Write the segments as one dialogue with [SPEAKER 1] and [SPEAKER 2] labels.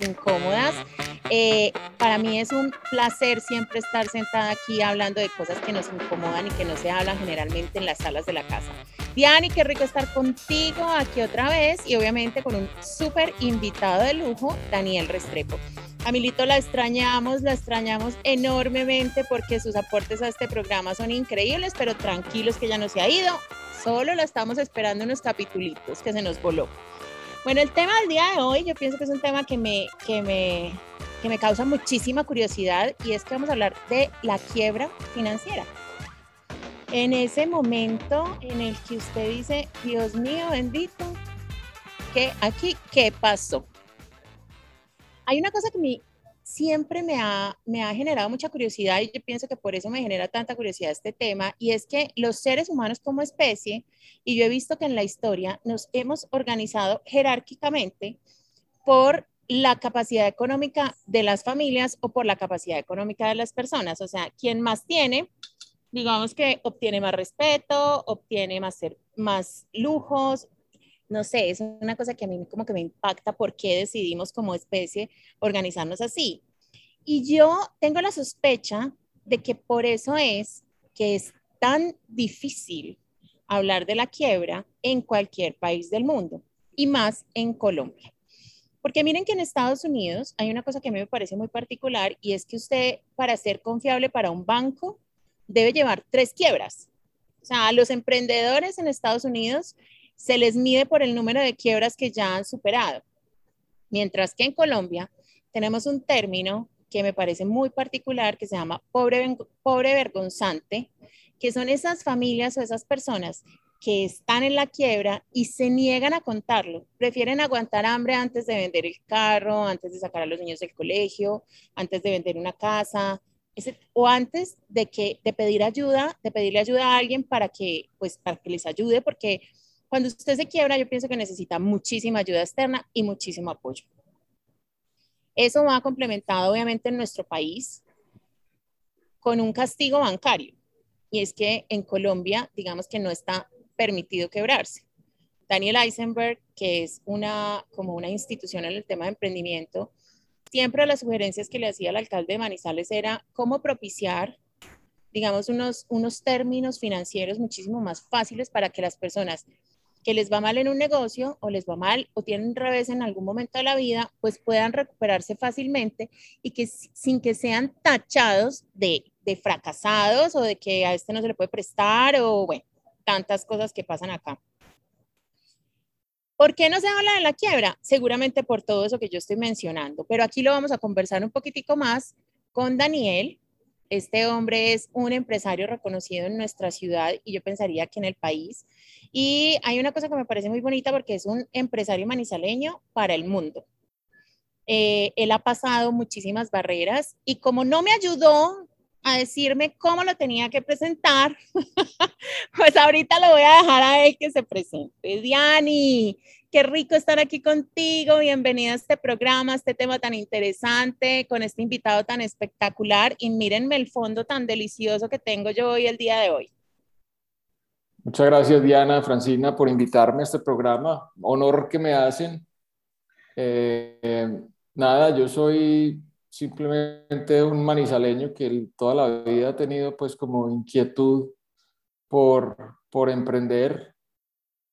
[SPEAKER 1] incómodas. Eh, para mí es un placer siempre estar sentada aquí hablando de cosas que nos incomodan y que no se hablan generalmente en las salas de la casa. Diani, qué rico estar contigo aquí otra vez y obviamente con un súper invitado de lujo, Daniel Restrepo. Amilito, la extrañamos, la extrañamos enormemente porque sus aportes a este programa son increíbles, pero tranquilos que ya no se ha ido, solo la estamos esperando unos capitulitos que se nos voló. Bueno, el tema del día de hoy yo pienso que es un tema que me, que me, que me causa muchísima curiosidad y es que vamos a hablar de la quiebra financiera en ese momento en el que usted dice, Dios mío bendito, que aquí, ¿qué pasó? Hay una cosa que me, siempre me ha, me ha generado mucha curiosidad y yo pienso que por eso me genera tanta curiosidad este tema, y es que los seres humanos como especie, y yo he visto que en la historia nos hemos organizado jerárquicamente por la capacidad económica de las familias o por la capacidad económica de las personas. O sea, quien más tiene, digamos que obtiene más respeto, obtiene más, más lujos, no sé, es una cosa que a mí como que me impacta por qué decidimos como especie organizarnos así. Y yo tengo la sospecha de que por eso es que es tan difícil hablar de la quiebra en cualquier país del mundo y más en Colombia. Porque miren que en Estados Unidos hay una cosa que a mí me parece muy particular y es que usted para ser confiable para un banco debe llevar tres quiebras. O sea, a los emprendedores en Estados Unidos se les mide por el número de quiebras que ya han superado. Mientras que en Colombia tenemos un término que me parece muy particular que se llama pobre, pobre vergonzante, que son esas familias o esas personas que están en la quiebra y se niegan a contarlo. Prefieren aguantar hambre antes de vender el carro, antes de sacar a los niños del colegio, antes de vender una casa, o antes de que de pedir ayuda, de pedirle ayuda a alguien para que pues para que les ayude porque cuando usted se quiebra yo pienso que necesita muchísima ayuda externa y muchísimo apoyo. Eso va complementado obviamente en nuestro país con un castigo bancario y es que en Colombia digamos que no está permitido quebrarse. Daniel Eisenberg, que es una como una institución en el tema de emprendimiento, siempre las sugerencias que le hacía el alcalde de Manizales era cómo propiciar, digamos, unos, unos términos financieros muchísimo más fáciles para que las personas que les va mal en un negocio o les va mal o tienen revés en algún momento de la vida, pues puedan recuperarse fácilmente y que sin que sean tachados de, de fracasados o de que a este no se le puede prestar o bueno, tantas cosas que pasan acá. ¿Por qué no se habla de la quiebra? Seguramente por todo eso que yo estoy mencionando, pero aquí lo vamos a conversar un poquitico más con Daniel. Este hombre es un empresario reconocido en nuestra ciudad y yo pensaría que en el país. Y hay una cosa que me parece muy bonita porque es un empresario manizaleño para el mundo. Eh, él ha pasado muchísimas barreras y como no me ayudó a decirme cómo lo tenía que presentar, pues ahorita lo voy a dejar a él que se presente. Diani, qué rico estar aquí contigo. Bienvenida a este programa, a este tema tan interesante, con este invitado tan espectacular. Y mírenme el fondo tan delicioso que tengo yo hoy el día de hoy.
[SPEAKER 2] Muchas gracias, Diana, Francina, por invitarme a este programa. Honor que me hacen. Eh, nada, yo soy simplemente un manizaleño que toda la vida ha tenido pues como inquietud por, por emprender.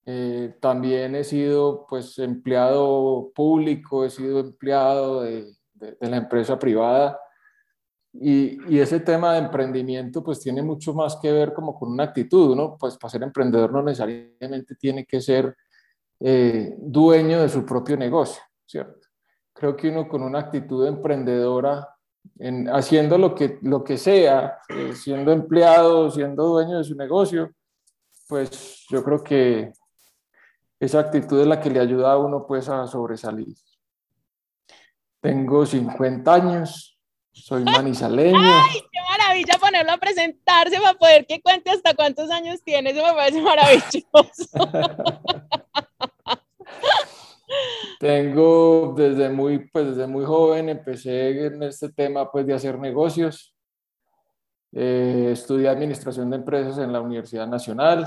[SPEAKER 2] Eh, también he sido pues empleado público, he sido empleado de, de, la empresa privada y, y, ese tema de emprendimiento pues tiene mucho más que ver como con una actitud, ¿no? Pues para ser emprendedor no necesariamente tiene que ser eh, dueño de su propio negocio, ¿cierto? Creo que uno con una actitud emprendedora, en, haciendo lo que, lo que sea, eh, siendo empleado, siendo dueño de su negocio, pues yo creo que esa actitud es la que le ayuda a uno pues a sobresalir. Tengo 50 años, soy manizaleño.
[SPEAKER 1] ¡Ay, qué maravilla ponerlo a presentarse para poder que cuente hasta cuántos años tiene! Eso me parece maravilloso.
[SPEAKER 2] Tengo desde muy, pues desde muy joven, empecé en este tema pues de hacer negocios. Eh, estudié administración de empresas en la Universidad Nacional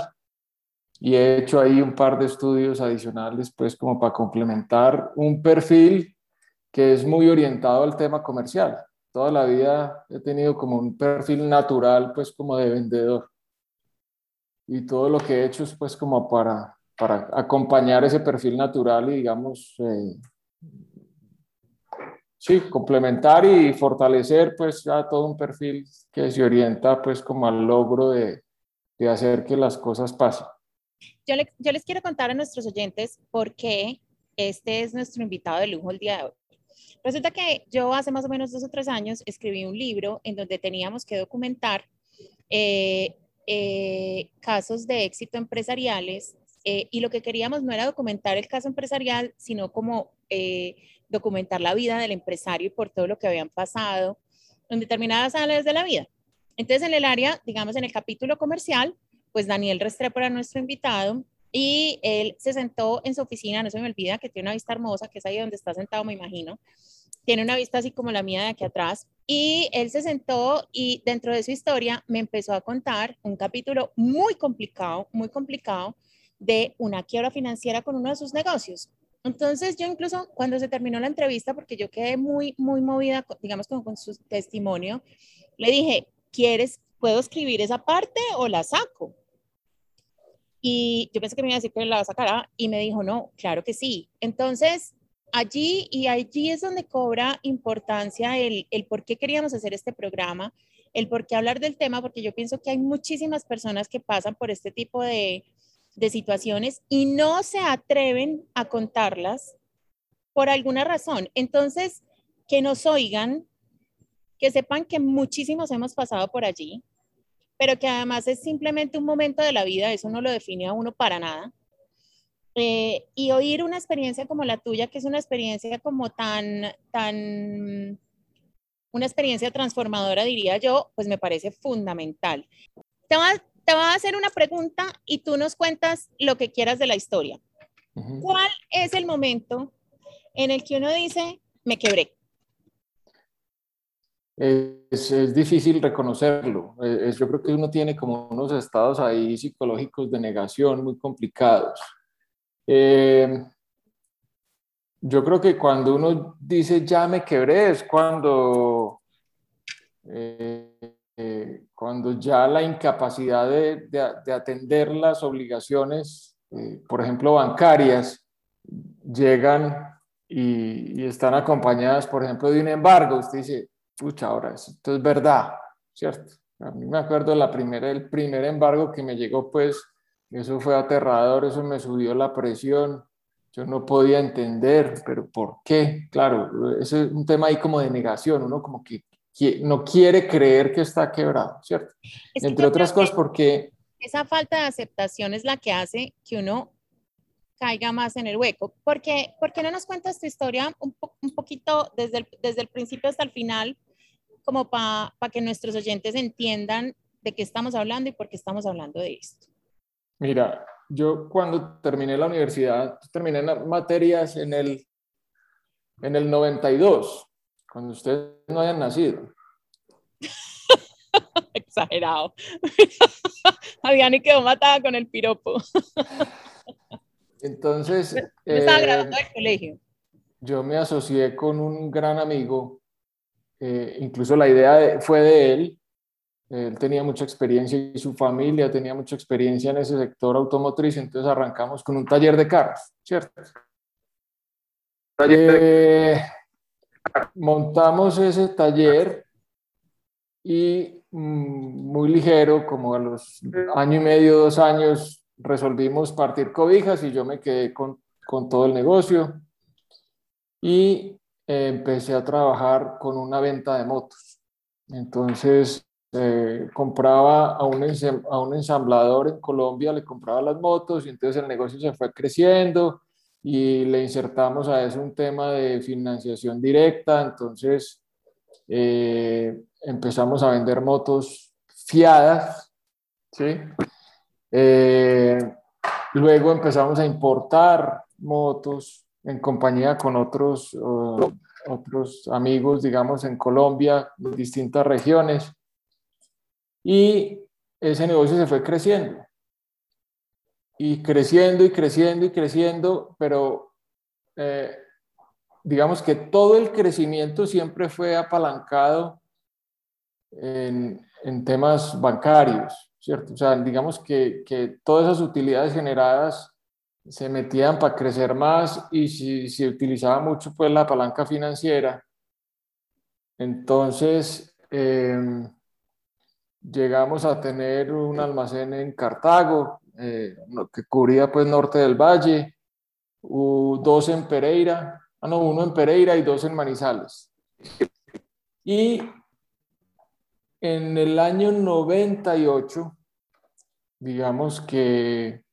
[SPEAKER 2] y he hecho ahí un par de estudios adicionales pues como para complementar un perfil que es muy orientado al tema comercial. Toda la vida he tenido como un perfil natural, pues como de vendedor. Y todo lo que he hecho es pues como para, para acompañar ese perfil natural y digamos, eh, sí, complementar y fortalecer pues ya todo un perfil que se orienta pues como al logro de, de hacer que las cosas pasen.
[SPEAKER 1] Yo, yo les quiero contar a nuestros oyentes por qué este es nuestro invitado de lujo el día de hoy. Resulta que yo hace más o menos dos o tres años escribí un libro en donde teníamos que documentar eh, eh, casos de éxito empresariales eh, y lo que queríamos no era documentar el caso empresarial, sino como documentar la vida del empresario y por todo lo que habían pasado en determinadas áreas de la vida. Entonces, en el área, digamos, en el capítulo comercial, pues Daniel Restrepo era nuestro invitado y él se sentó en su oficina, no se me olvida que tiene una vista hermosa, que es ahí donde está sentado, me imagino. Tiene una vista así como la mía de aquí atrás. Y él se sentó y dentro de su historia me empezó a contar un capítulo muy complicado, muy complicado de una quiebra financiera con uno de sus negocios. Entonces yo incluso cuando se terminó la entrevista, porque yo quedé muy, muy movida, digamos, con, con su testimonio, le dije, ¿quieres, puedo escribir esa parte o la saco? Y yo pensé que me iba a decir que la sacará y me dijo, no, claro que sí. Entonces, allí y allí es donde cobra importancia el, el por qué queríamos hacer este programa, el por qué hablar del tema, porque yo pienso que hay muchísimas personas que pasan por este tipo de, de situaciones y no se atreven a contarlas por alguna razón. Entonces, que nos oigan, que sepan que muchísimos hemos pasado por allí, pero que además es simplemente un momento de la vida, eso no lo define a uno para nada. Eh, y oír una experiencia como la tuya, que es una experiencia como tan, tan, una experiencia transformadora, diría yo, pues me parece fundamental. Te te voy a hacer una pregunta y tú nos cuentas lo que quieras de la historia. ¿Cuál es el momento en el que uno dice, me quebré?
[SPEAKER 2] es, es, difícil reconocerlo. Es, yo creo que uno tiene como unos estados ahí psicológicos de negación muy complicados. Eh, yo creo que cuando uno dice ya me quebré es cuando, eh, eh, cuando ya la incapacidad de, de, de atender las obligaciones, por ejemplo, bancarias, llegan y, y están acompañadas, por ejemplo, de un embargo. Usted dice, pucha, ahora esto es verdad, ¿cierto? A mí me acuerdo la primera, el primer embargo que me llegó, pues eso fue aterrador, eso me subió la presión, yo no podía entender, pero ¿por qué? Claro, ese es un tema ahí como de negación, uno como que no quiere creer que está quebrado, ¿cierto? Entre otras cosas porque...
[SPEAKER 1] Esa falta de aceptación es la que hace que uno caiga más en el hueco. ¿Por qué, ¿Por qué no nos cuentas tu historia un, un poquito desde el, desde el principio hasta el final? como para que nuestros oyentes entiendan de qué estamos hablando y por qué estamos hablando de esto.
[SPEAKER 2] Mira, yo cuando terminé la universidad, terminé materias en el, en el 92, cuando ustedes no hayan nacido.
[SPEAKER 1] Exagerado. ni quedó matada con el piropo.
[SPEAKER 2] Entonces.
[SPEAKER 1] estaba graduando del colegio.
[SPEAKER 2] Yo me asocié con un gran amigo eh, incluso la idea fue de él. Él tenía mucha experiencia y su familia tenía mucha experiencia en ese sector automotriz, entonces arrancamos con un taller de carros, ¿cierto? Eh, montamos ese taller y mm, muy ligero, como a los año y medio, dos años, resolvimos partir cobijas y yo me quedé con, con todo el negocio. Y empecé a trabajar con una venta de motos. Entonces, eh, compraba a un, a un ensamblador en Colombia, le compraba las motos y entonces el negocio se fue creciendo y le insertamos a eso un tema de financiación directa. Entonces, eh, empezamos a vender motos fiadas, ¿sí? Eh, luego empezamos a importar motos en compañía con otros, otros amigos, digamos, en Colombia, en distintas regiones. Y ese negocio se fue creciendo. Y creciendo y creciendo y creciendo, pero eh, digamos que todo el crecimiento siempre fue apalancado en, en temas bancarios, ¿cierto? O sea, digamos que, que todas esas utilidades generadas se metían para crecer más y si se utilizaba mucho pues la palanca financiera, entonces em, llegamos a tener un almacén en Cartago eh, que cubría pues norte del valle, dos en Pereira, ah no, uno en Pereira y dos en Manizales. Y en el año 98, digamos que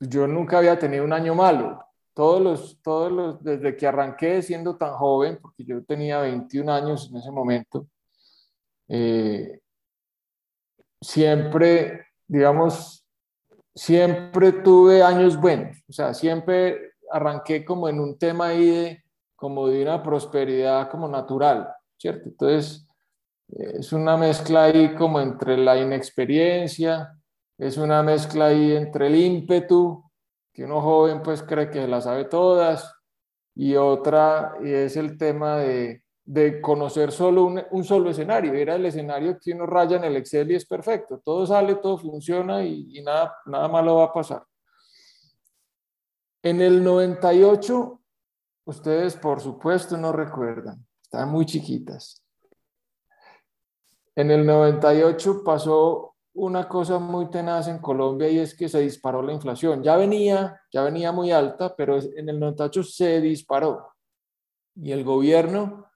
[SPEAKER 2] yo nunca había tenido un año malo. Todos los, todos los, desde que arranqué siendo tan joven, porque yo tenía 21 años en ese momento, eh, siempre, digamos, siempre tuve años buenos. O sea, siempre arranqué como en un tema ahí de, como de una prosperidad como natural, ¿cierto? Entonces, es una mezcla ahí como entre la inexperiencia, es una mezcla ahí entre el ímpetu, que uno joven pues cree que las sabe todas, y otra y es el tema de, de conocer solo un, solo escenario. Era el escenario que uno raya en el Excel y es perfecto. Todo sale, todo funciona y, y nada, nada malo va a pasar. En el 98, ustedes por supuesto no recuerdan, están muy chiquitas. En el 98 pasó una cosa muy tenaz en Colombia y es que se disparó la inflación. Ya venía, ya venía muy alta, pero en el 98 se disparó. Y el gobierno,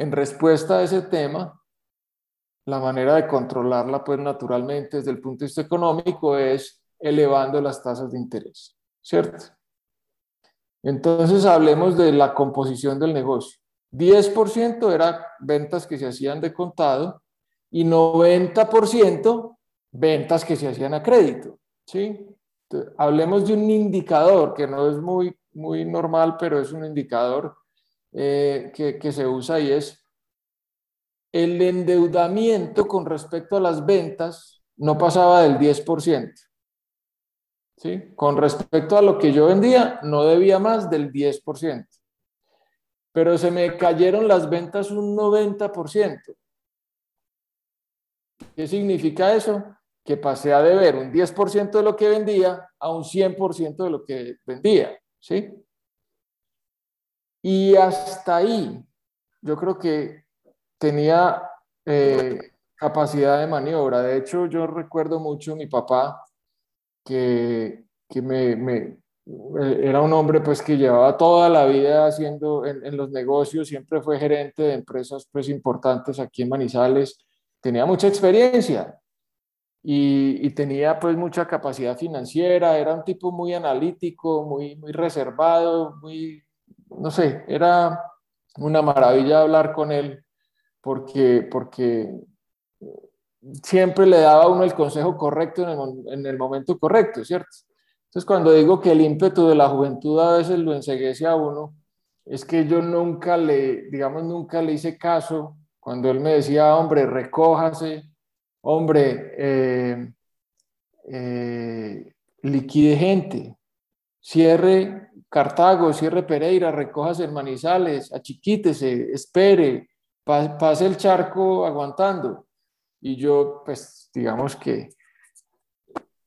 [SPEAKER 2] en respuesta a ese tema, la manera de controlarla, pues naturalmente desde el punto de vista económico, es elevando las tasas de interés, ¿cierto? Entonces hablemos de la composición del negocio. 10% eran ventas que se hacían de contado y 90% ventas que se hacían a crédito. ¿sí? hablemos de un indicador que no es muy, muy normal, pero es un indicador eh, que, se usa y es el endeudamiento con respecto a las ventas no pasaba del 10%. ¿Sí? Con respecto a lo que yo vendía, no debía más del 10%. Pero se me cayeron las ventas un 90%. ¿Qué significa eso? Que pasé a deber un 10% de lo que vendía a un 100% de lo que vendía, ¿sí? Y hasta ahí, yo creo que tenía eh, capacidad de maniobra. De hecho, yo recuerdo mucho a mi papá, que, que me, me, era un hombre pues que llevaba toda la vida haciendo en, los negocios, siempre fue gerente de empresas pues importantes aquí en Manizales, tenía mucha experiencia y, y, tenía pues mucha capacidad financiera, era un tipo muy analítico, muy, muy reservado, muy, no sé, era una maravilla hablar con él porque, porque siempre le daba a uno el consejo correcto en el, en el momento correcto, ¿cierto? Entonces cuando digo que el ímpetu de la juventud a veces lo enseguece a uno, es que yo nunca le, digamos, nunca le hice caso cuando él me decía, hombre, recójase, hombre, eh, eh, liquide gente, cierre Cartago, cierre Pereira, recójase en Manizales, achiquítese, espere, pase el charco aguantando. Y yo, pues, digamos que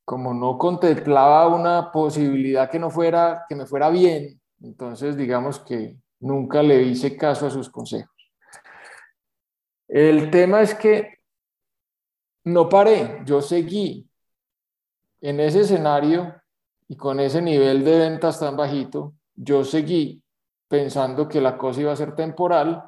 [SPEAKER 2] como no contemplaba una posibilidad que no fuera, que me fuera bien, entonces digamos que nunca le hice caso a sus consejos. El tema es que no paré, yo seguí en ese escenario y con ese nivel de ventas tan bajito, yo seguí pensando que la cosa iba a ser temporal.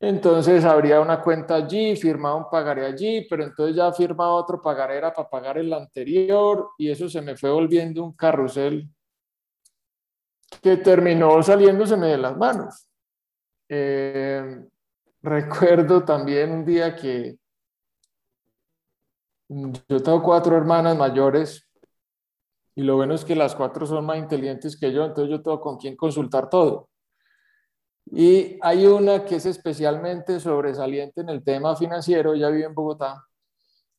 [SPEAKER 2] Entonces habría una cuenta allí, firmaba un pagaré allí, pero entonces ya firmaba otro pagaré era para pagar el anterior y eso se me fue volviendo un carrusel que terminó saliéndoseme de las manos. Eh, Recuerdo también un día que yo tengo cuatro hermanas mayores y lo bueno es que las cuatro son más inteligentes que yo, entonces yo tengo con quién consultar todo. Y hay una que es especialmente sobresaliente en el tema financiero, ella vive en Bogotá,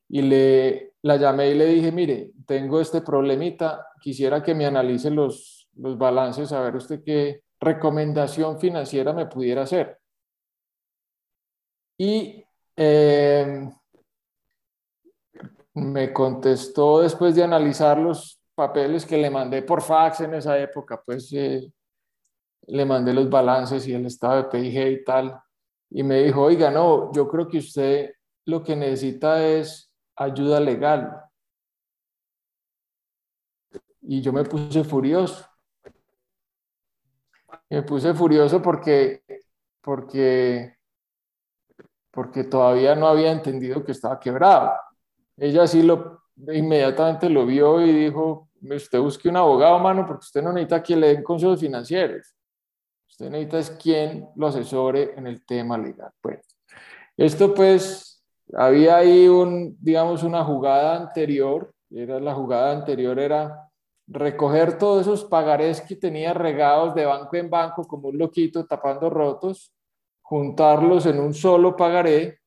[SPEAKER 2] y le, la llamé y le dije, mire, tengo este problemita, quisiera que me analice los, los balances, a ver usted qué, recomendación financiera me pudiera hacer. Y eh, me contestó después de analizar los papeles que le mandé por fax en esa época, pues eh, le mandé los balances y el estado de PIG y tal, y me dijo, oiga, no, yo creo que usted lo que necesita es ayuda legal. Y yo me puse furioso. Me puse furioso porque, porque, porque todavía no había entendido que estaba quebrado. Ella sí lo inmediatamente lo vio y dijo, usted busque un abogado, mano, porque usted no necesita que le den consejos financieros. Usted necesita es quien lo asesore en el tema legal. Bueno, esto pues, había ahí un, digamos, una jugada anterior, era la jugada anterior era recoger todos esos pagarés que tenía regados de banco en banco como un loquito tapando rotos, juntarlos en un solo pagaré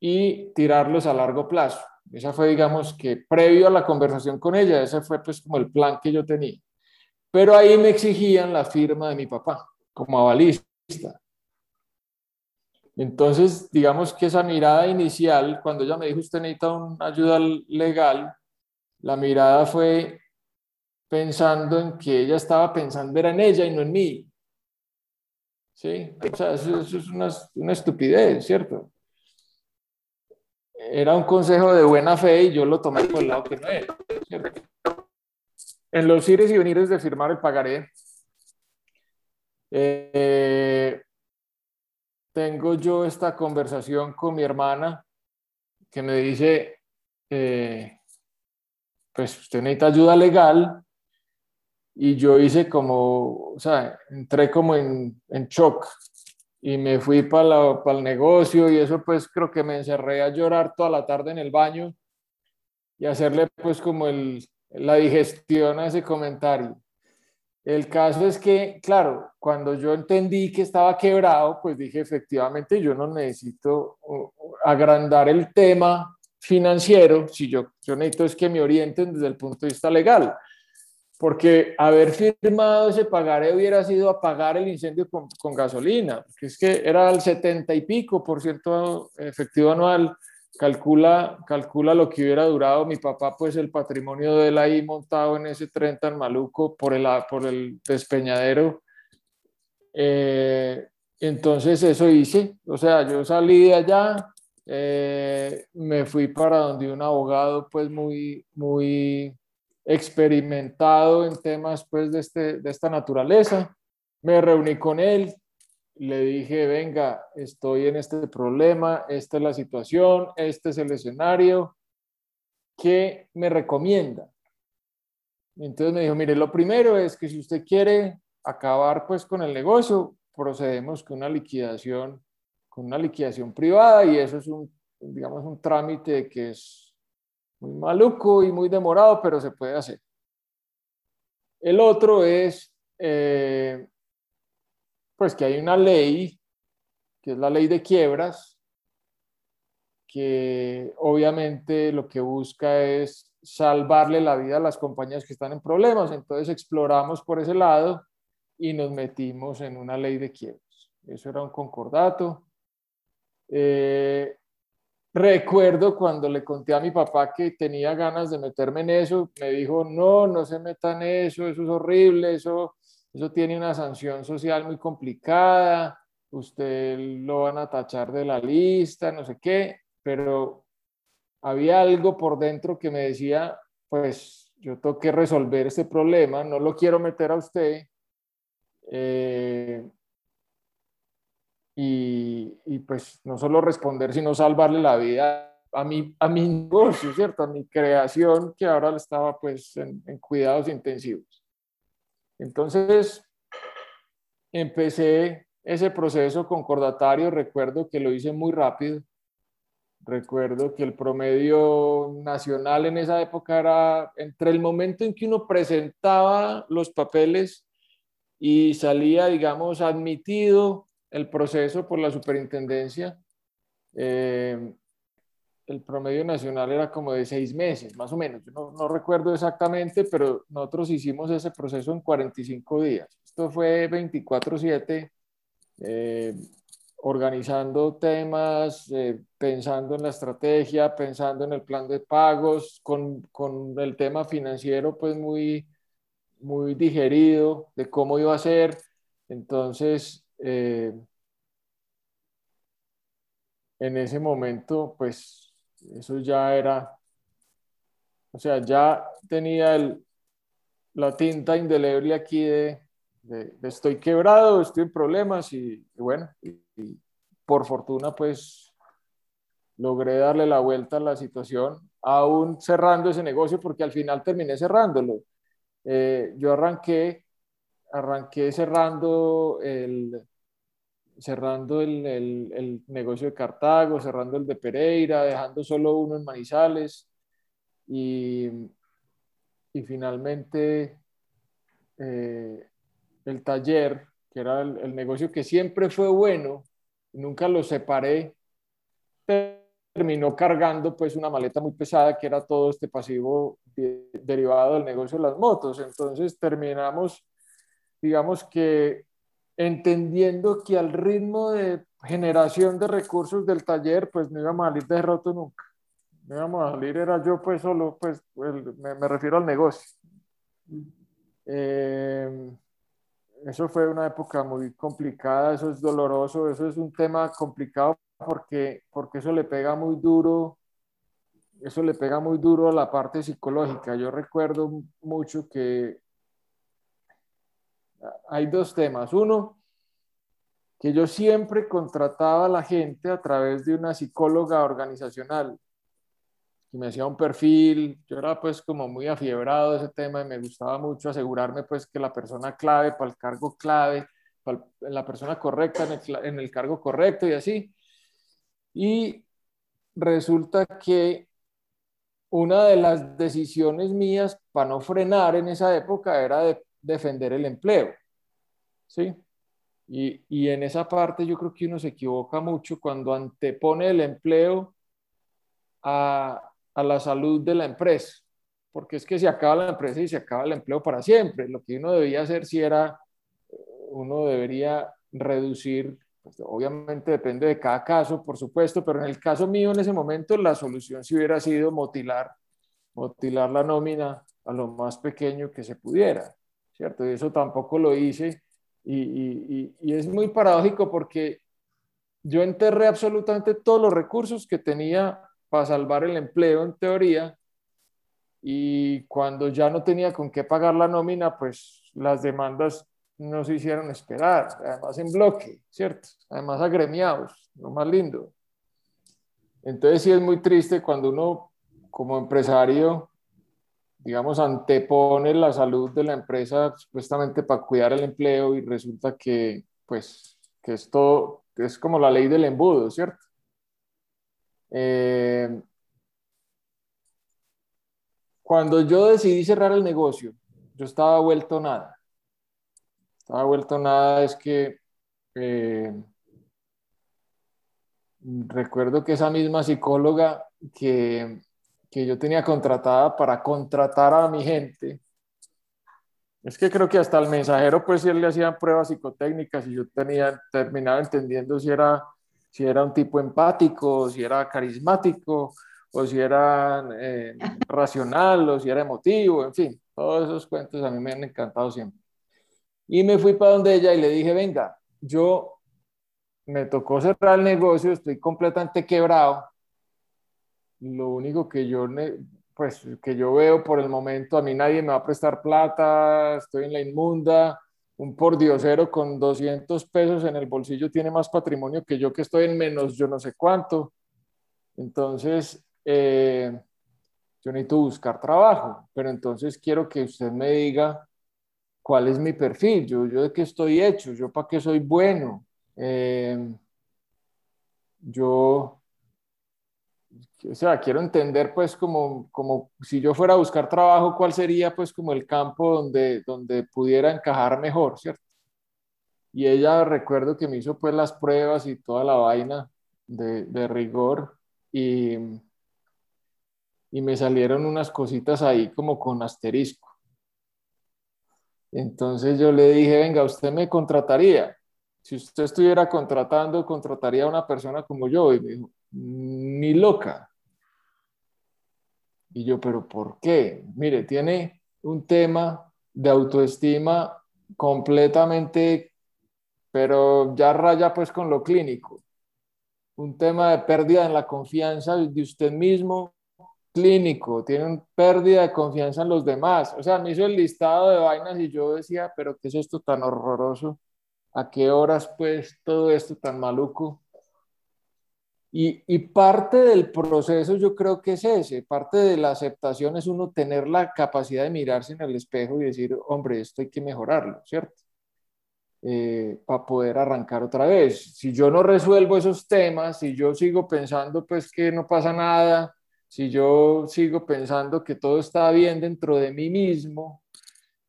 [SPEAKER 2] y tirarlos a largo plazo. Esa fue, digamos, que previo a la conversación con ella, ese fue pues como el plan que yo tenía. Pero ahí me exigían la firma de mi papá como avalista. Entonces, digamos que esa mirada inicial, cuando ella me dijo, usted necesita una ayuda legal, la mirada fue pensando en que ella estaba pensando era en ella y no en mí. ¿Sí? O sea, eso, es una, una, estupidez, ¿cierto? Era un consejo de buena fe y yo lo tomé por el lado que no era, ¿cierto? En los ires y venires de firmar el pagaré, eh, tengo yo esta conversación con mi hermana que me dice, eh, pues usted necesita ayuda legal. Y yo hice como, o sea, entré como en, en shock y me fui para el negocio y eso pues creo que me encerré a llorar toda la tarde en el baño y hacerle pues como el, la digestión a ese comentario. El caso es que, claro, cuando yo entendí que estaba quebrado, pues dije, efectivamente, yo no necesito agrandar el tema financiero, si yo, yo necesito es que me orienten desde el punto de vista legal, porque haber firmado ese pagaré hubiera sido apagar el incendio con, con gasolina, que es que era el 70 y pico por ciento efectivo anual, calcula, calcula lo que hubiera durado. Mi papá, pues el patrimonio de él ahí montado en ese tren tan maluco por el, por el despeñadero. Eh, entonces eso hice, o sea, yo salí de allá, eh, me fui para donde un abogado pues muy, muy experimentado en temas pues de, este, de esta naturaleza, me reuní con él, le dije, venga, estoy en este problema, esta es la situación, este es el escenario, ¿qué me recomienda? Entonces me dijo, mire, lo primero es que si usted quiere acabar pues con el negocio, procedemos con una liquidación, con una liquidación privada y eso es un, digamos, un trámite que es muy maluco y muy demorado, pero se puede hacer. El otro es eh, pues que hay una ley, que es la ley de quiebras, que obviamente lo que busca es salvarle la vida a las compañías que están en problemas. Entonces exploramos por ese lado y nos metimos en una ley de quiebras. Eso era un concordato. Eh, recuerdo cuando le conté a mi papá que tenía ganas de meterme en eso, me dijo, no, no se metan en eso, eso es horrible, eso eso tiene una sanción social muy complicada, usted lo van a tachar de la lista, no sé qué, pero había algo por dentro que me decía, pues yo tengo que resolver este problema, no lo quiero meter a usted. Eh, y, y, pues no solo responder, sino salvarle la vida a mi, a mi negocio, ¿cierto? A mi creación que ahora estaba pues en cuidados intensivos. Entonces, empecé ese proceso concordatario, recuerdo que lo hice muy rápido. Recuerdo que el promedio nacional en esa época era entre el momento en que uno presentaba los papeles y salía, digamos, admitido el proceso por la superintendencia, eh, el promedio nacional era como de seis meses, más o menos. no, no, recuerdo exactamente, pero nosotros hicimos ese proceso en 45 días. Esto fue 24/7, eh, organizando temas, eh, pensando en la estrategia, pensando en el plan de pagos, con, con, el tema financiero pues muy, muy digerido de cómo iba a ser. Entonces, eh, en ese momento, pues eso ya era, o sea, ya tenía el, la tinta indeleble aquí de, estoy quebrado, estoy en problemas y, bueno, por fortuna pues logré darle la vuelta a la situación, aún cerrando ese negocio porque al final terminé cerrándolo. Eh, yo arranqué, arranqué cerrando el, cerrando el, el, negocio de Cartago, cerrando el de Pereira, dejando solo uno en Manizales y, y finalmente eh, el taller, que era el, negocio que siempre fue bueno, nunca lo separé, terminó cargando pues una maleta muy pesada que era todo este pasivo derivado del negocio de las motos. Entonces terminamos, digamos que entendiendo que al ritmo de generación de recursos del taller, pues no íbamos a salir derroto nunca. No íbamos a salir, era yo pues solo, pues me, me, refiero al negocio. Eh, eso fue una época muy complicada, eso es doloroso, eso es un tema complicado porque, porque eso le pega muy duro, eso le pega muy duro a la parte psicológica. Yo recuerdo mucho que hay dos temas. Uno, que yo siempre contrataba a la gente a través de una psicóloga organizacional que me hacía un perfil, yo era pues como muy afiebrado de ese tema y me gustaba mucho asegurarme pues que la persona clave para el cargo clave, la persona correcta en el, en el cargo correcto y así. Y resulta que una de las decisiones mías para no frenar en esa época era de defender el empleo. ¿Sí? Y, y, en esa parte yo creo que uno se equivoca mucho cuando antepone el empleo a, a la salud de la empresa, porque es que se acaba la empresa y se acaba el empleo para siempre. Lo que uno debía hacer si era, uno debería reducir, pues, obviamente depende de cada caso, por supuesto, pero en el caso mío en ese momento la solución si hubiera sido motilar, motilar la nómina a lo más pequeño que se pudiera, ¿cierto? Y eso tampoco lo hice y, y, y es muy paradójico porque yo enterré absolutamente todos los recursos que tenía para salvar el empleo en teoría y cuando ya no tenía con qué pagar la nómina, pues las demandas no se hicieron esperar, además en bloque, ¿cierto? Además agremiados, lo más lindo. Entonces sí es muy triste cuando uno como empresario, digamos, antepone la salud de la empresa supuestamente para cuidar el empleo y resulta que, pues, que es todo, es como la ley del embudo, ¿cierto? Eh, cuando yo decidí cerrar el negocio, yo estaba vuelto nada. Estaba vuelto nada, es que eh, recuerdo que esa misma psicóloga que, que yo tenía contratada para contratar a mi gente, es que creo que hasta el mensajero, pues, si él le hacían pruebas psicotécnicas y yo tenía, terminaba entendiendo si era si era un tipo empático, si era carismático, o si era eh, racional, o si era emotivo, en fin, todos esos cuentos a mí me han encantado siempre. Y me fui para donde ella y le dije, venga, yo me tocó cerrar el negocio, estoy completamente quebrado. Lo único que yo, pues, que yo veo por el momento, a mí nadie me va a prestar plata, estoy en la inmunda, un pordiosero con 200 pesos en el bolsillo tiene más patrimonio que yo que estoy en menos yo no sé cuánto. Entonces, eh, yo necesito buscar trabajo, pero entonces quiero que usted me diga cuál es mi perfil, yo, yo de qué estoy hecho, yo para qué soy bueno. Eh, yo o sea, quiero entender pues como, como si yo fuera a buscar trabajo, cuál sería pues como el campo donde, donde pudiera encajar mejor, ¿cierto? Y ella recuerdo que me hizo pues las pruebas y toda la vaina de, de rigor y, y me salieron unas cositas ahí como con asterisco. Entonces yo le dije, venga, usted me contrataría. Si usted estuviera contratando, contrataría a una persona como yo. Y me dijo, ni loca. Y yo, pero ¿por qué? Mire, tiene un tema de autoestima completamente, pero ya raya pues con lo clínico. Un tema de pérdida en la confianza de usted mismo, clínico, tiene pérdida de confianza en los demás. O sea, me hizo el listado de vainas y yo decía, pero ¿qué es esto tan horroroso? ¿A qué horas pues todo esto tan maluco? Y, y, parte del proceso yo creo que es ese, parte de la aceptación es uno tener la capacidad de mirarse en el espejo y decir, hombre, esto hay que mejorarlo, ¿cierto? Eh, para poder arrancar otra vez. Si yo no resuelvo esos temas, si yo sigo pensando pues que no pasa nada, si yo sigo pensando que todo está bien dentro de mí mismo,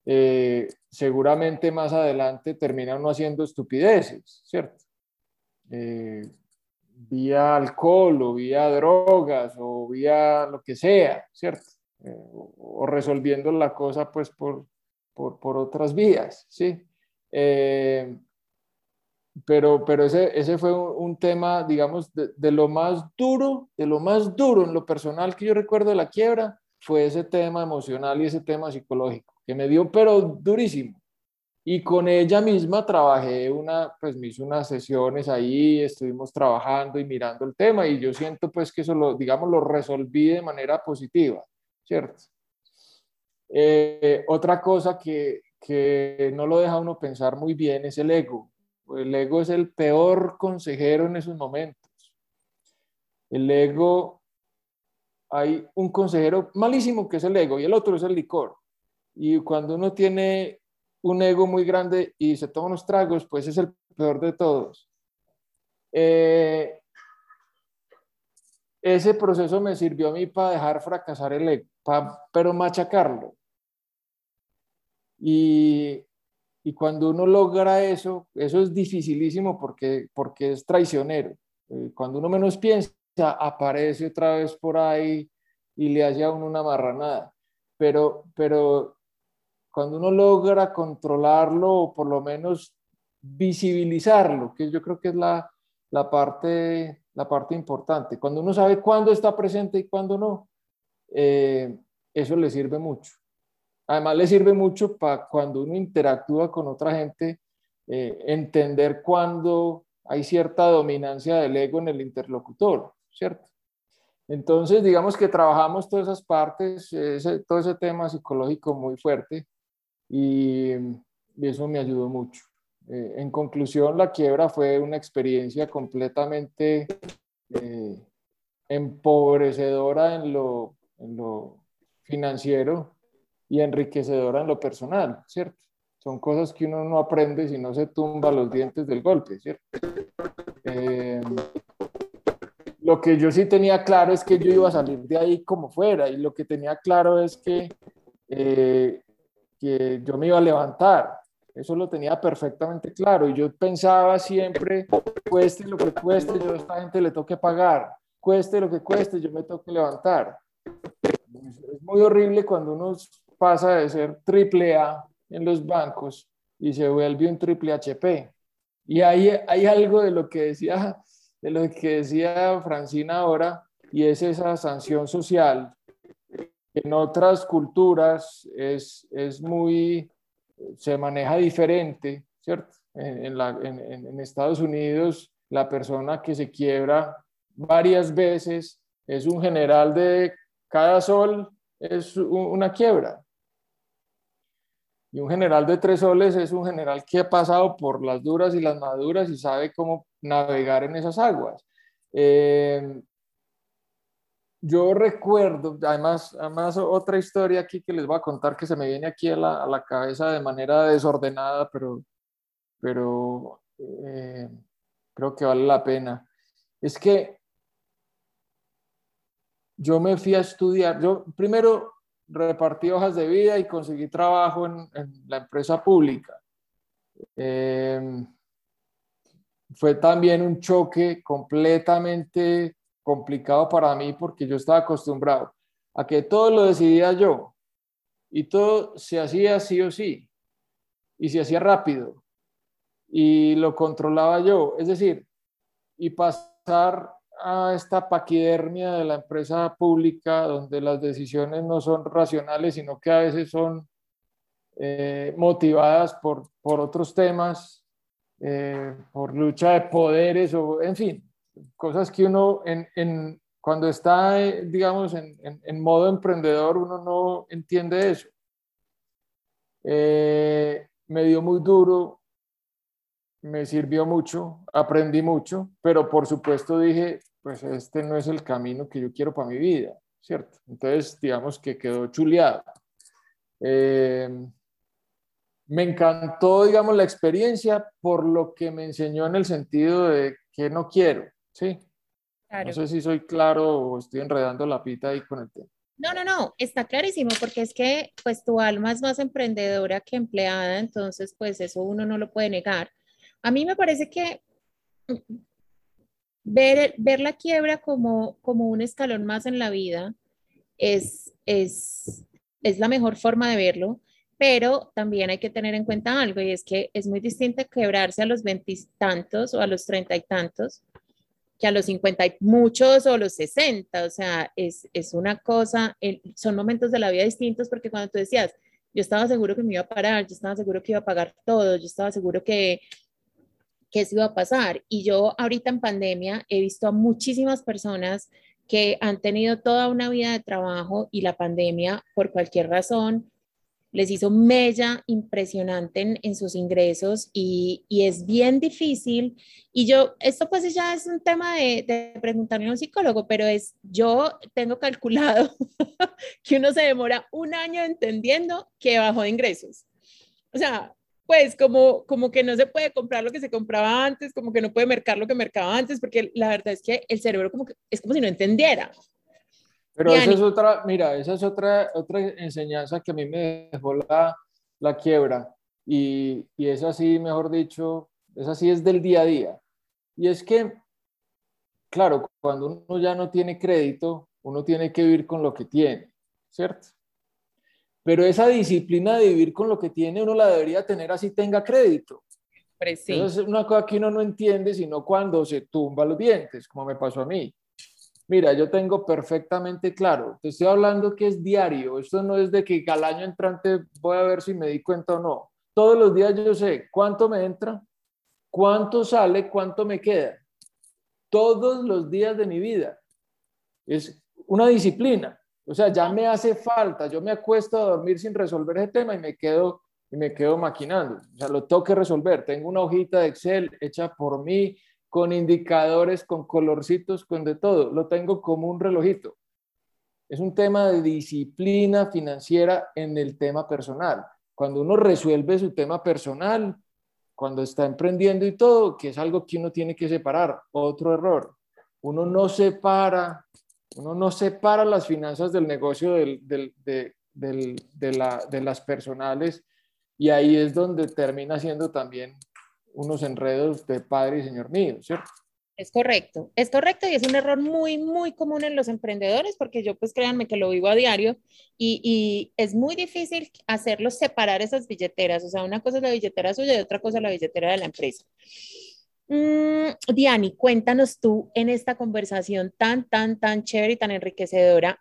[SPEAKER 2] eh, seguramente más adelante termina uno haciendo estupideces, ¿cierto? Eh, vía alcohol o vía drogas o vía lo que sea, ¿cierto? Eh, o resolviendo la cosa pues por, por, por otras vías, ¿sí? Eh, pero, pero ese, ese fue un, tema, digamos, de, de, lo más duro, de lo más duro en lo personal que yo recuerdo de la quiebra, fue ese tema emocional y ese tema psicológico, que me dio pero durísimo. Y con ella misma trabajé una, pues me hizo unas sesiones ahí, estuvimos trabajando y mirando el tema y yo siento pues que eso lo, digamos, lo resolví de manera positiva, ¿cierto? Eh, otra cosa que, que no lo deja uno pensar muy bien es el ego. El ego es el peor consejero en esos momentos. El ego, hay un consejero malísimo que es el ego y el otro es el licor. Y cuando uno tiene un ego muy grande y se toma unos tragos, pues es el peor de todos. Eh, ese proceso me sirvió a mí para dejar fracasar el ego, pero machacarlo. Y, y, cuando uno logra eso, eso es dificilísimo porque, porque es traicionero. Eh, cuando uno menos piensa, aparece otra vez por ahí y le hace a uno una marranada. Pero, pero cuando uno logra controlarlo o por lo menos visibilizarlo, que yo creo que es la, la, parte, la parte importante, cuando uno sabe cuándo está presente y cuándo no, eh, eso le sirve mucho. Además le sirve mucho para cuando uno interactúa con otra gente, eh, entender cuándo hay cierta dominancia del ego en el interlocutor, ¿cierto? Entonces, digamos que trabajamos todas esas partes, todo ese tema psicológico muy fuerte, y, eso me ayudó mucho. Eh, en conclusión, la quiebra fue una experiencia completamente eh, empobrecedora en lo, en lo financiero y enriquecedora en lo personal, ¿cierto? Son cosas que uno no aprende si no se tumba los dientes del golpe, ¿cierto? Eh, lo que yo sí tenía claro es que yo iba a salir de ahí como fuera y lo que tenía claro es que que yo me iba a levantar. Eso lo tenía perfectamente claro y yo pensaba siempre, cueste lo que cueste, yo a esta gente le toque pagar, cueste lo que cueste, yo me toque levantar. Es muy horrible cuando uno pasa de ser triple A en los bancos y se vuelve un triple HP. Y ahí hay algo de lo que decía, de lo que decía Francina ahora, y es esa sanción social en otras culturas es, es muy, se maneja diferente, ¿cierto? En, la, en, en, Estados Unidos, la persona que se quiebra varias veces es un general de cada sol, es una quiebra. Y un general de tres soles es un general que ha pasado por las duras y las maduras y sabe cómo navegar en esas aguas. Eh, yo recuerdo, además, además otra historia aquí que les voy a contar que se me viene aquí a la, a la cabeza de manera desordenada, pero, pero eh, creo que vale la pena. Es que yo me fui a estudiar, yo primero repartí hojas de vida y conseguí trabajo en, la empresa pública. Eh, fue también un choque completamente complicado para mí porque yo estaba acostumbrado a que todo lo decidía yo y todo se hacía sí o sí y se hacía rápido y lo controlaba yo. Es decir, y pasar a esta paquidermia de la empresa pública donde las decisiones no son racionales, sino que a veces son eh, motivadas por, por, otros temas, eh, por lucha de poderes o, en fin, cosas que uno en, en cuando está, eh, digamos, en, en, modo emprendedor, uno no entiende eso. me dio muy duro, me sirvió mucho, aprendí mucho, pero por supuesto dije, pues este no es el camino que yo quiero para mi vida, ¿cierto? Entonces, digamos que quedó chuleado. Eh, me encantó, digamos, la experiencia por lo que me enseñó en el sentido de que no quiero, ¿sí? No sé si soy claro o estoy enredando la pita ahí con el tema.
[SPEAKER 1] No, no, no, está clarísimo, porque es que pues tu alma es más emprendedora que empleada, entonces pues eso uno no lo puede negar. A mí me parece que ver, ver la quiebra como, como un escalón más en la vida es, es, es la mejor forma de verlo, pero también hay que tener en cuenta algo y es que es muy distinto quebrarse a los veintitantos o a los treinta y tantos que a los cincuenta y muchos o los sesenta, o sea, es, es una cosa, son momentos de la vida distintos porque cuando tú decías, yo estaba seguro que me iba a parar, yo estaba seguro que iba a pagar todo, yo estaba seguro que qué se iba a pasar. Y yo ahorita en pandemia he visto a muchísimas personas que han tenido toda una vida de trabajo y la pandemia, por cualquier razón, les hizo mella impresionante en, sus ingresos y, es bien difícil. Y yo, esto pues ya es un tema de, de preguntarle a un psicólogo, pero es, yo tengo calculado que uno se demora un año entendiendo que bajó de ingresos. O sea, pues como, como que no se puede comprar lo que se compraba antes, como que no puede mercar lo que mercaba antes, porque la verdad es que el cerebro como que, es como si no entendiera.
[SPEAKER 2] Pero esa es otra, mira, esa es otra, otra enseñanza que a mí me dejó la, la quiebra y, y es así, mejor dicho, es así es del día a día. Y es que, claro, cuando uno ya no tiene crédito, uno tiene que vivir con lo que tiene, ¿cierto? Pero esa disciplina de vivir con lo que tiene, uno la debería tener así tenga crédito.
[SPEAKER 1] Sí.
[SPEAKER 2] es una cosa que uno no entiende, sino cuando se tumba los dientes, como me pasó a mí. Mira, yo tengo perfectamente claro, te estoy hablando que es diario, esto no es de que al año entrante voy a ver si me di cuenta o no. Todos los días yo sé cuánto me entra, cuánto sale, cuánto me queda. Todos los días de mi vida. Es una disciplina. O sea, ya me hace falta, yo me acuesto a dormir sin resolver ese tema y me quedo, y me quedo maquinando. O sea, lo tengo que resolver. Tengo una hojita de Excel hecha por mí, con indicadores, con colorcitos, con de todo. Lo tengo como un relojito. Es un tema de disciplina financiera en el tema personal. Cuando uno resuelve su tema personal, cuando está emprendiendo y todo, que es algo que uno tiene que separar. Otro error. Uno no separa uno no separa las finanzas del negocio del, de, de, las personales y ahí es donde termina siendo también unos enredos de padre y señor mío, ¿cierto?
[SPEAKER 1] Es correcto, es correcto y es un error muy, muy común en los emprendedores porque yo pues créanme que lo vivo a diario y, y, es muy difícil hacerlos separar esas billeteras, o sea, una cosa es la billetera suya y otra cosa es la billetera de la empresa. Mm, Diani, cuéntanos tú en esta conversación tan, tan, tan chévere y tan enriquecedora.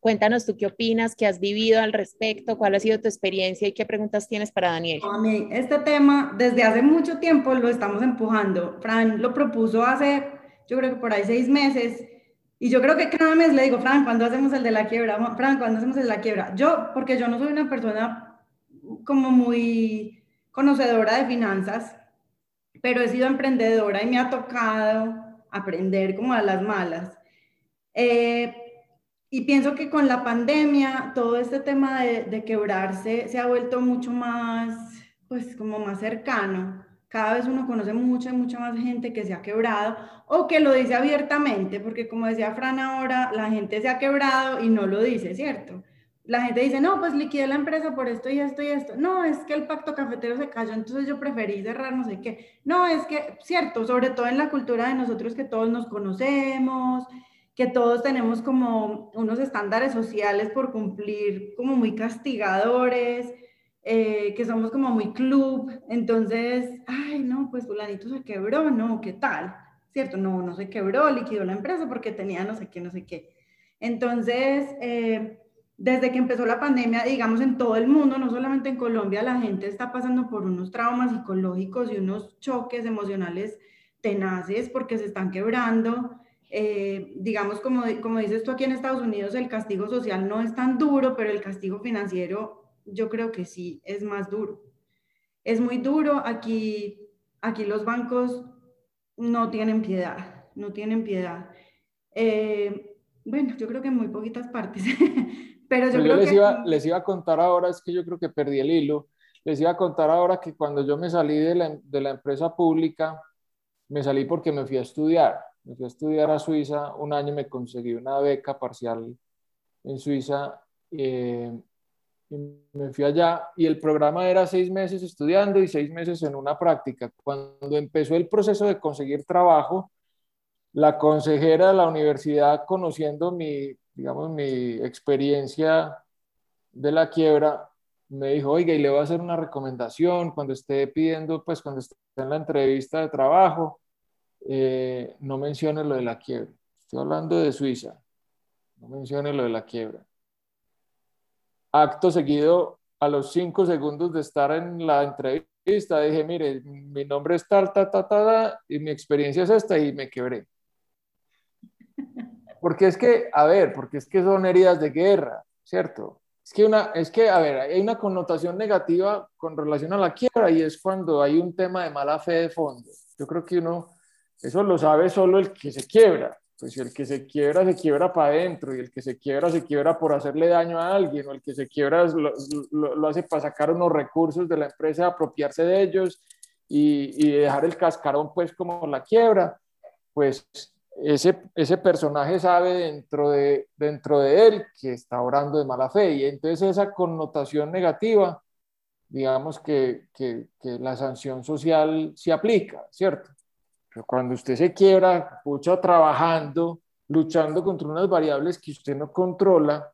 [SPEAKER 1] Cuéntanos tú qué opinas, qué has vivido al respecto, cuál ha sido tu experiencia y qué preguntas tienes para Daniel.
[SPEAKER 3] A mí, este tema desde hace mucho tiempo lo estamos empujando. Fran lo propuso hace, yo creo que por ahí seis meses. Y yo creo que cada mes le digo, Fran, ¿cuándo hacemos el de la quiebra? Fran, ¿cuándo hacemos el de la quiebra? Yo, porque yo no soy una persona como muy conocedora de finanzas, pero he sido emprendedora y me ha tocado aprender como a las malas. Eh, y pienso que con la pandemia todo este tema de, quebrarse se ha vuelto mucho más, pues como más cercano. Cada vez uno conoce mucha, mucha más gente que se ha quebrado o que lo dice abiertamente, porque como decía Fran ahora, la gente se ha quebrado y no lo dice, ¿cierto? la gente dice, no, pues liquidé la empresa por esto y esto y esto. No, es que el pacto cafetero se cayó, entonces yo preferí cerrar no sé qué. No, es que, cierto, sobre todo en la cultura de nosotros que todos nos conocemos, que todos tenemos como unos estándares sociales por cumplir, como muy castigadores, eh, que somos como muy club, entonces, ay, no, pues fulanito se quebró, no, ¿qué tal? ¿Cierto? No, no se quebró, liquidó la empresa porque tenía no sé qué, no sé qué. Entonces, eh, desde que empezó la pandemia, digamos en todo el mundo, no solamente en Colombia, la gente está pasando por unos traumas psicológicos y unos choques emocionales tenaces porque se están quebrando. Eh, digamos, como, como dices tú aquí en Estados Unidos, el castigo social no es tan duro, pero el castigo financiero yo creo que sí es más duro. Es muy duro. Aquí, aquí los bancos no tienen piedad, no tienen piedad. Eh, bueno, yo creo que en muy poquitas partes. pero yo,
[SPEAKER 2] les, iba, les iba a contar ahora, es que yo creo que perdí el hilo. Les iba a contar ahora que cuando yo me salí de la, de la empresa pública, me salí porque me fui a estudiar me fui a estudiar a Suiza un año, me conseguí una beca parcial en Suiza eh, y me fui allá y el programa era seis meses estudiando y seis meses en una práctica. Cuando empezó el proceso de conseguir trabajo, la consejera de la universidad, conociendo mi, digamos, mi experiencia de la quiebra, me dijo, oiga, y le voy a hacer una recomendación cuando esté pidiendo, pues cuando esté en la entrevista de trabajo, eh, no mencione lo de la quiebra. Estoy hablando de Suiza. No mencione lo de la quiebra. Acto seguido, a los cinco segundos de estar en la entrevista, dije, mire, mi nombre es tal, tal, tal, tal, y mi experiencia es esta, y me quebré. Porque es que, a ver, porque es que son heridas de guerra, ¿cierto? Es que, una, es que, a ver, hay una connotación negativa con relación a la quiebra y es cuando hay un tema de mala fe de fondo. Yo creo que uno eso lo sabe solo el que se quiebra. Pues si el que se quiebra, se quiebra para adentro, y el que se quiebra, se quiebra por hacerle daño a alguien, o el que se quiebra lo, lo, hace para sacar unos recursos de la empresa, apropiarse de ellos y, y, dejar el cascarón, pues, como la quiebra. Pues ese, ese personaje sabe dentro de, dentro de él que está orando de mala fe, y entonces esa connotación negativa, digamos que, que, que la sanción social se aplica, ¿cierto? Pero cuando usted se quiebra, mucho trabajando, luchando contra unas variables que usted no controla,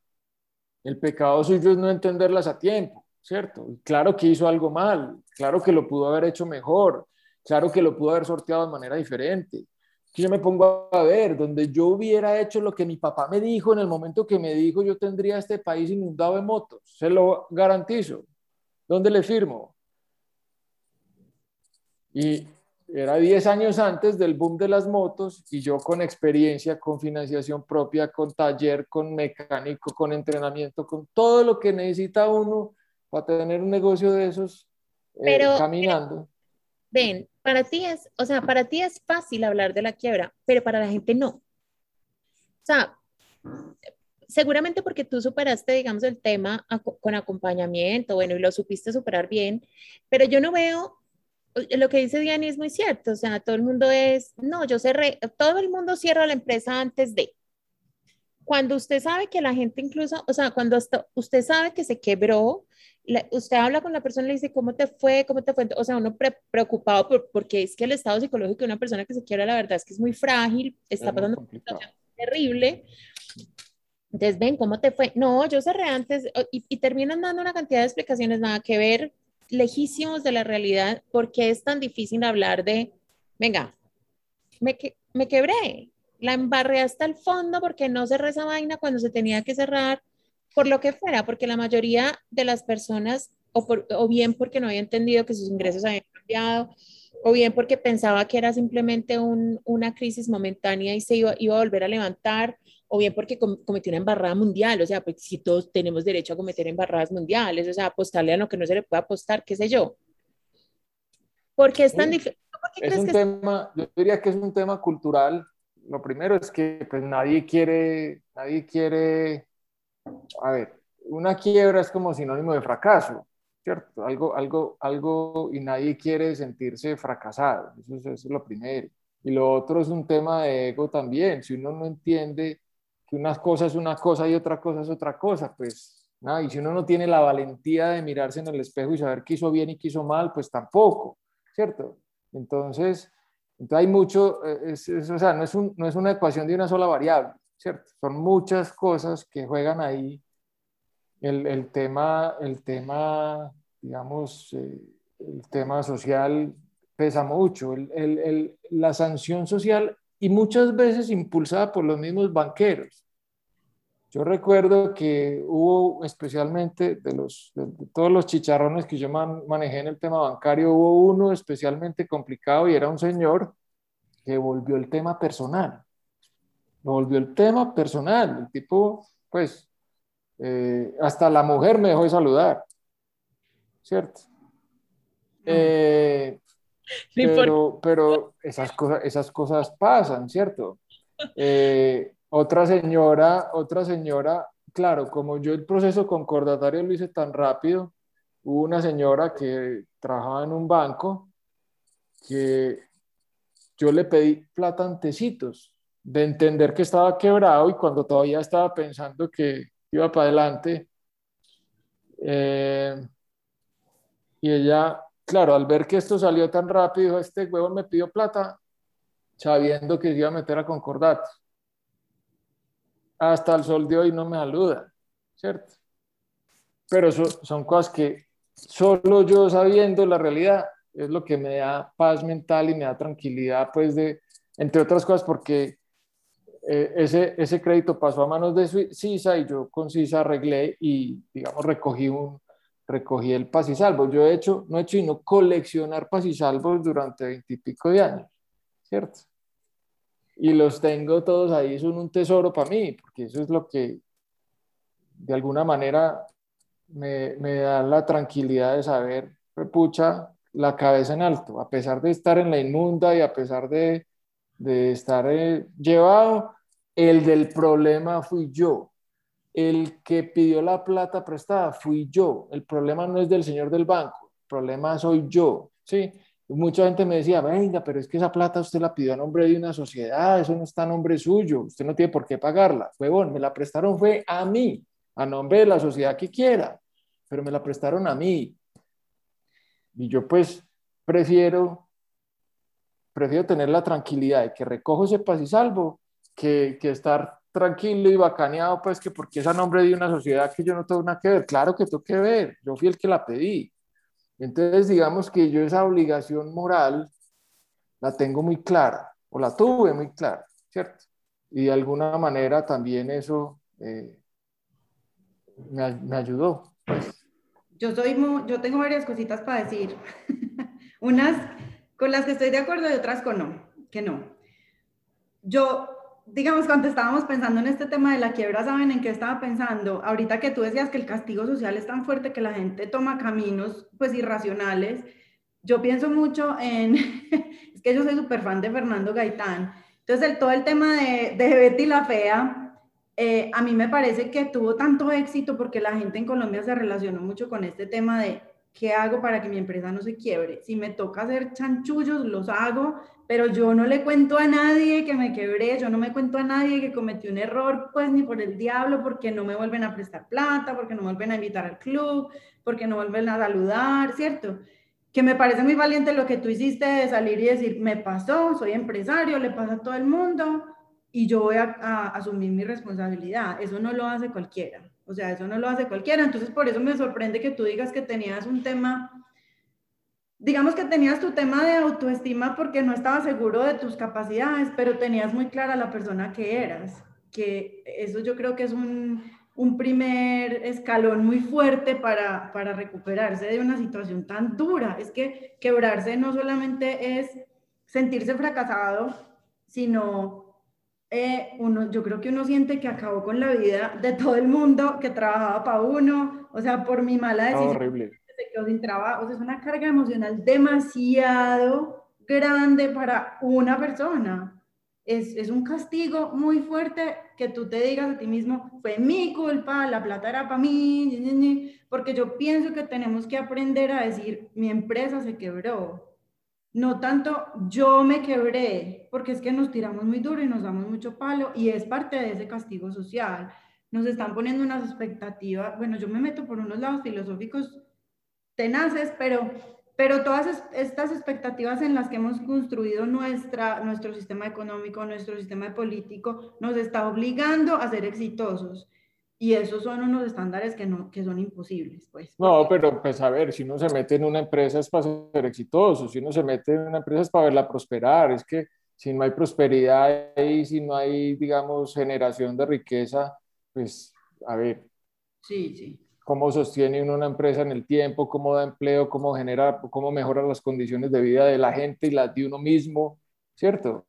[SPEAKER 2] el pecado suyo es no entenderlas a tiempo, ¿cierto? claro que hizo algo mal, claro que lo pudo haber hecho mejor, claro que lo pudo haber sorteado de manera diferente. Que yo me pongo a ver, donde yo hubiera hecho lo que mi papá me dijo en el momento que me dijo yo tendría este país inundado de motos, se lo garantizo. ¿Dónde le firmo? Y era 10 años antes del boom de las motos y yo con experiencia, con financiación propia, con taller, con mecánico, con entrenamiento, con todo lo que necesita uno para tener un negocio de esos eh, caminando.
[SPEAKER 1] ven, para ti es, o sea, para ti es fácil hablar de la quiebra, pero para la gente no. O sea, seguramente porque tú superaste, digamos, el tema con acompañamiento, bueno, y lo supiste superar bien, pero yo no veo lo que dice Diana es muy cierto, o sea, todo el mundo es, no, yo cerré, todo el mundo cierra la empresa antes de. Cuando usted sabe que la gente incluso, o sea, cuando usted sabe que se quebró, usted habla con la persona y le dice, ¿cómo te fue? ¿Cómo te fue? O sea, uno preocupado por, porque es que el estado psicológico de una persona que se quiebra, la verdad es que es muy frágil, está pasando una situación terrible. Entonces, ven, ¿cómo te fue? No, yo cerré antes y, y terminan dando una cantidad de explicaciones nada que ver lejísimos de la realidad, porque es tan difícil hablar de, venga, me, me quebré, la embarré hasta el fondo porque no cerré esa vaina cuando se tenía que cerrar, por lo que fuera, porque la mayoría de las personas, o, o bien porque no había entendido que sus ingresos habían cambiado, o bien porque pensaba que era simplemente un, una crisis momentánea y se iba, iba, a volver a levantar, o bien porque cometió una embarrada mundial, o sea, pues si todos tenemos derecho a cometer embarradas mundiales, o sea, apostarle a lo que no se le puede apostar, qué sé yo. Porque es tan difícil.
[SPEAKER 2] Es un tema, yo diría que es un tema cultural. Lo primero es que pues nadie quiere, nadie quiere, a ver, una quiebra es como sinónimo de fracaso, ¿cierto? Algo, algo, algo, y nadie quiere sentirse fracasado, eso es, eso es lo primero. Y lo otro es un tema de ego también. Si uno no entiende que una cosa es una cosa y otra cosa es otra cosa, pues nada, y si uno no tiene la valentía de mirarse en el espejo y saber qué hizo bien y qué hizo mal, pues tampoco, ¿cierto? Entonces, entonces hay mucho, eh, o sea, no es, un, no es una ecuación de una sola variable, ¿cierto? Son muchas cosas que juegan ahí. El, el tema, el tema, digamos, eh, el tema social pesa mucho. El, el, la sanción social y muchas veces impulsada por los mismos banqueros. Yo recuerdo que hubo especialmente de, los, de, todos los chicharrones que yo manejé en el tema bancario, hubo uno especialmente complicado y era un señor que volvió el tema personal. Lo volvió el tema personal. El tipo, pues, eh, hasta la mujer me dejó de saludar. ¿Cierto? Eh, pero, pero esas, cosas, esas cosas pasan, ¿cierto? Eh, otra señora, otra señora, claro, como yo el proceso concordatario lo hice tan rápido, hubo una señora que trabajaba en un banco que yo le pedí plata antecitos de entender que estaba quebrado y cuando todavía estaba pensando que iba para adelante. Eh, y ella, claro, al ver que esto salió tan rápido, este huevo me pidió plata sabiendo que iba a meter a concordato hasta el sol de hoy no me saluda, ¿cierto? Pero son cosas que solo yo sabiendo la realidad es lo que me da paz mental y me da tranquilidad, pues de, entre otras cosas, porque eh, ese, ese crédito pasó a manos de CISA y yo con CISA arreglé y, digamos, recogí, un, recogí el paz y salvo. Yo he hecho, no he hecho sino coleccionar paz y salvos durante veintipico de años, ¿cierto? y los tengo todos ahí, son un tesoro para mí, porque eso es lo que de alguna manera me, me da la tranquilidad de saber, pucha, la cabeza en alto, a pesar de estar en la inmunda y a pesar de, de estar eh, llevado, el del problema fui yo. El que pidió la plata prestada fui yo. El problema no es del señor del banco, el problema soy yo. ¿sí? mucha gente me decía, venga, pero es que esa plata usted la pidió a nombre de una sociedad, eso no está a nombre suyo, usted no tiene por qué pagarla. Huevón, me la prestaron fue a mí, a nombre de la sociedad que quiera, pero me la prestaron a mí. Y yo pues prefiero, prefiero tener la tranquilidad de que recojo ese paz y salvo, que, que estar tranquilo y bacaneado, pues que porque es a nombre de una sociedad que yo no tengo nada que ver. Claro que tengo que ver, yo fui el que la pedí entonces, digamos que yo esa obligación moral la tengo muy clara, o la tuve muy clara, ¿cierto? Y de alguna manera también eso eh, me, ayudó.
[SPEAKER 3] Yo, soy yo tengo varias cositas para decir. Unas con las que estoy de acuerdo y otras con no, que no. Yo digamos, cuando estábamos pensando en este tema de la quiebra, ¿saben en qué estaba pensando? Ahorita que tú decías que el castigo social es tan fuerte que la gente toma caminos, pues, irracionales. Yo pienso mucho en, es que yo soy súper fan de Fernando Gaitán. Entonces, el, todo el tema de, de Betty la Fea, eh, a mí me parece que tuvo tanto éxito porque la gente en Colombia se relacionó mucho con este tema de ¿qué hago para que mi empresa no se quiebre? Si me toca hacer chanchullos, los hago, pero yo no le cuento a nadie que me quebré, yo no me cuento a nadie que cometí un error, pues ni por el diablo, porque no me vuelven a prestar plata, porque no me vuelven a invitar al club, porque no vuelven a saludar, ¿cierto? Que me parece muy valiente lo que tú hiciste de salir y decir, me pasó, soy empresario, le pasa a todo el mundo y yo voy a, a asumir mi responsabilidad. Eso no lo hace cualquiera. O sea, eso no lo hace cualquiera. Entonces, por eso me sorprende que tú digas que tenías un tema, digamos que tenías tu tema de autoestima porque no estabas seguro de tus capacidades, pero tenías muy clara la persona que eras. Que eso yo creo que es un, un primer escalón muy fuerte para, para recuperarse de una situación tan dura. Es que quebrarse no solamente es sentirse fracasado, sino eh, uno, yo creo que uno siente que acabó con la vida de todo el mundo que trabajaba para uno, o sea, por mi mala decisión.
[SPEAKER 2] horrible.
[SPEAKER 3] Se quedó sin trabajo, o sea, es una carga emocional demasiado grande para una persona. Es, es, un castigo muy fuerte que tú te digas a ti mismo, fue mi culpa, la plata era para mí, porque yo pienso que tenemos que aprender a decir, mi empresa se quebró, no tanto yo me quebré, porque es que nos tiramos muy duro y nos damos mucho palo y es parte de ese castigo social. Nos están poniendo unas expectativas, bueno, yo me meto por unos lados filosóficos tenaces, pero pero todas estas expectativas en las que hemos construido nuestra, nuestro sistema económico, nuestro sistema político, nos está obligando a ser exitosos. Y esos son unos estándares que, no, que son imposibles, pues.
[SPEAKER 2] No, pero pues a ver, si uno se mete en una empresa es para ser exitoso, si uno se mete en una empresa es para verla prosperar, es que si no hay prosperidad y si no hay, digamos, generación de riqueza, pues, a ver.
[SPEAKER 3] Sí, sí.
[SPEAKER 2] ¿Cómo sostiene uno una empresa en el tiempo? ¿Cómo da empleo? ¿Cómo genera, cómo mejora las condiciones de vida de la gente y las de uno mismo? ¿Cierto?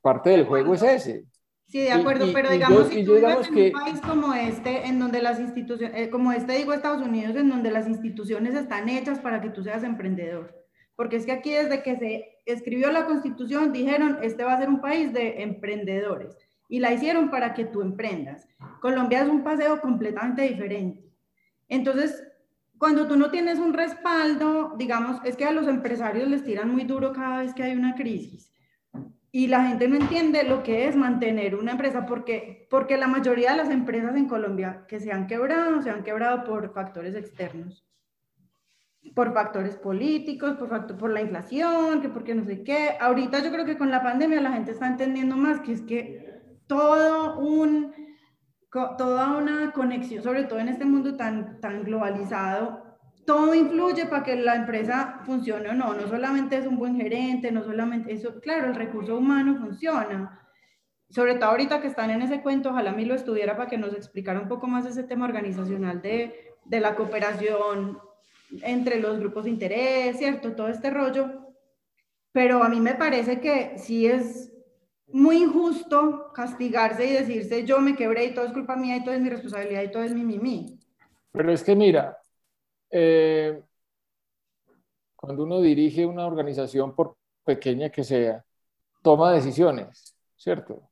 [SPEAKER 2] Parte del juego es ese.
[SPEAKER 3] Sí, de acuerdo, pero digamos, si tú vives en un país como este, en donde las instituciones, eh, como este digo Estados Unidos, en donde las instituciones están hechas para que tú seas emprendedor. Porque es que aquí desde que se escribió la constitución dijeron, este va a ser un país de emprendedores. Y la hicieron para que tú emprendas. Colombia es un paseo completamente diferente. Entonces, cuando tú no tienes un respaldo, digamos, es que a los empresarios les tiran muy duro cada vez que hay una crisis y la gente no entiende lo que es mantener una empresa porque, porque la mayoría de las empresas en Colombia que se han quebrado, se han quebrado por factores externos, por factores políticos, por, factor, por la inflación, que porque no sé qué. Ahorita yo creo que con la pandemia la gente está entendiendo más que es que todo un, toda una conexión, sobre todo en este mundo tan, tan globalizado, todo influye para que la empresa funcione o no. No solamente es un buen gerente, no solamente eso, claro, el recurso humano funciona. Sobre todo ahorita que están en ese cuento, ojalá a mí lo estuviera para que nos explicara un poco más ese tema organizacional de, de la cooperación entre los grupos de interés, ¿cierto? Todo este rollo. Pero a mí me parece que sí es muy injusto castigarse y decirse yo me quebré y todo es culpa mía y todo es mi responsabilidad y todo es mi, mi.
[SPEAKER 2] Pero es que mira, eh, cuando uno dirige una organización, por pequeña que sea, toma decisiones, ¿cierto?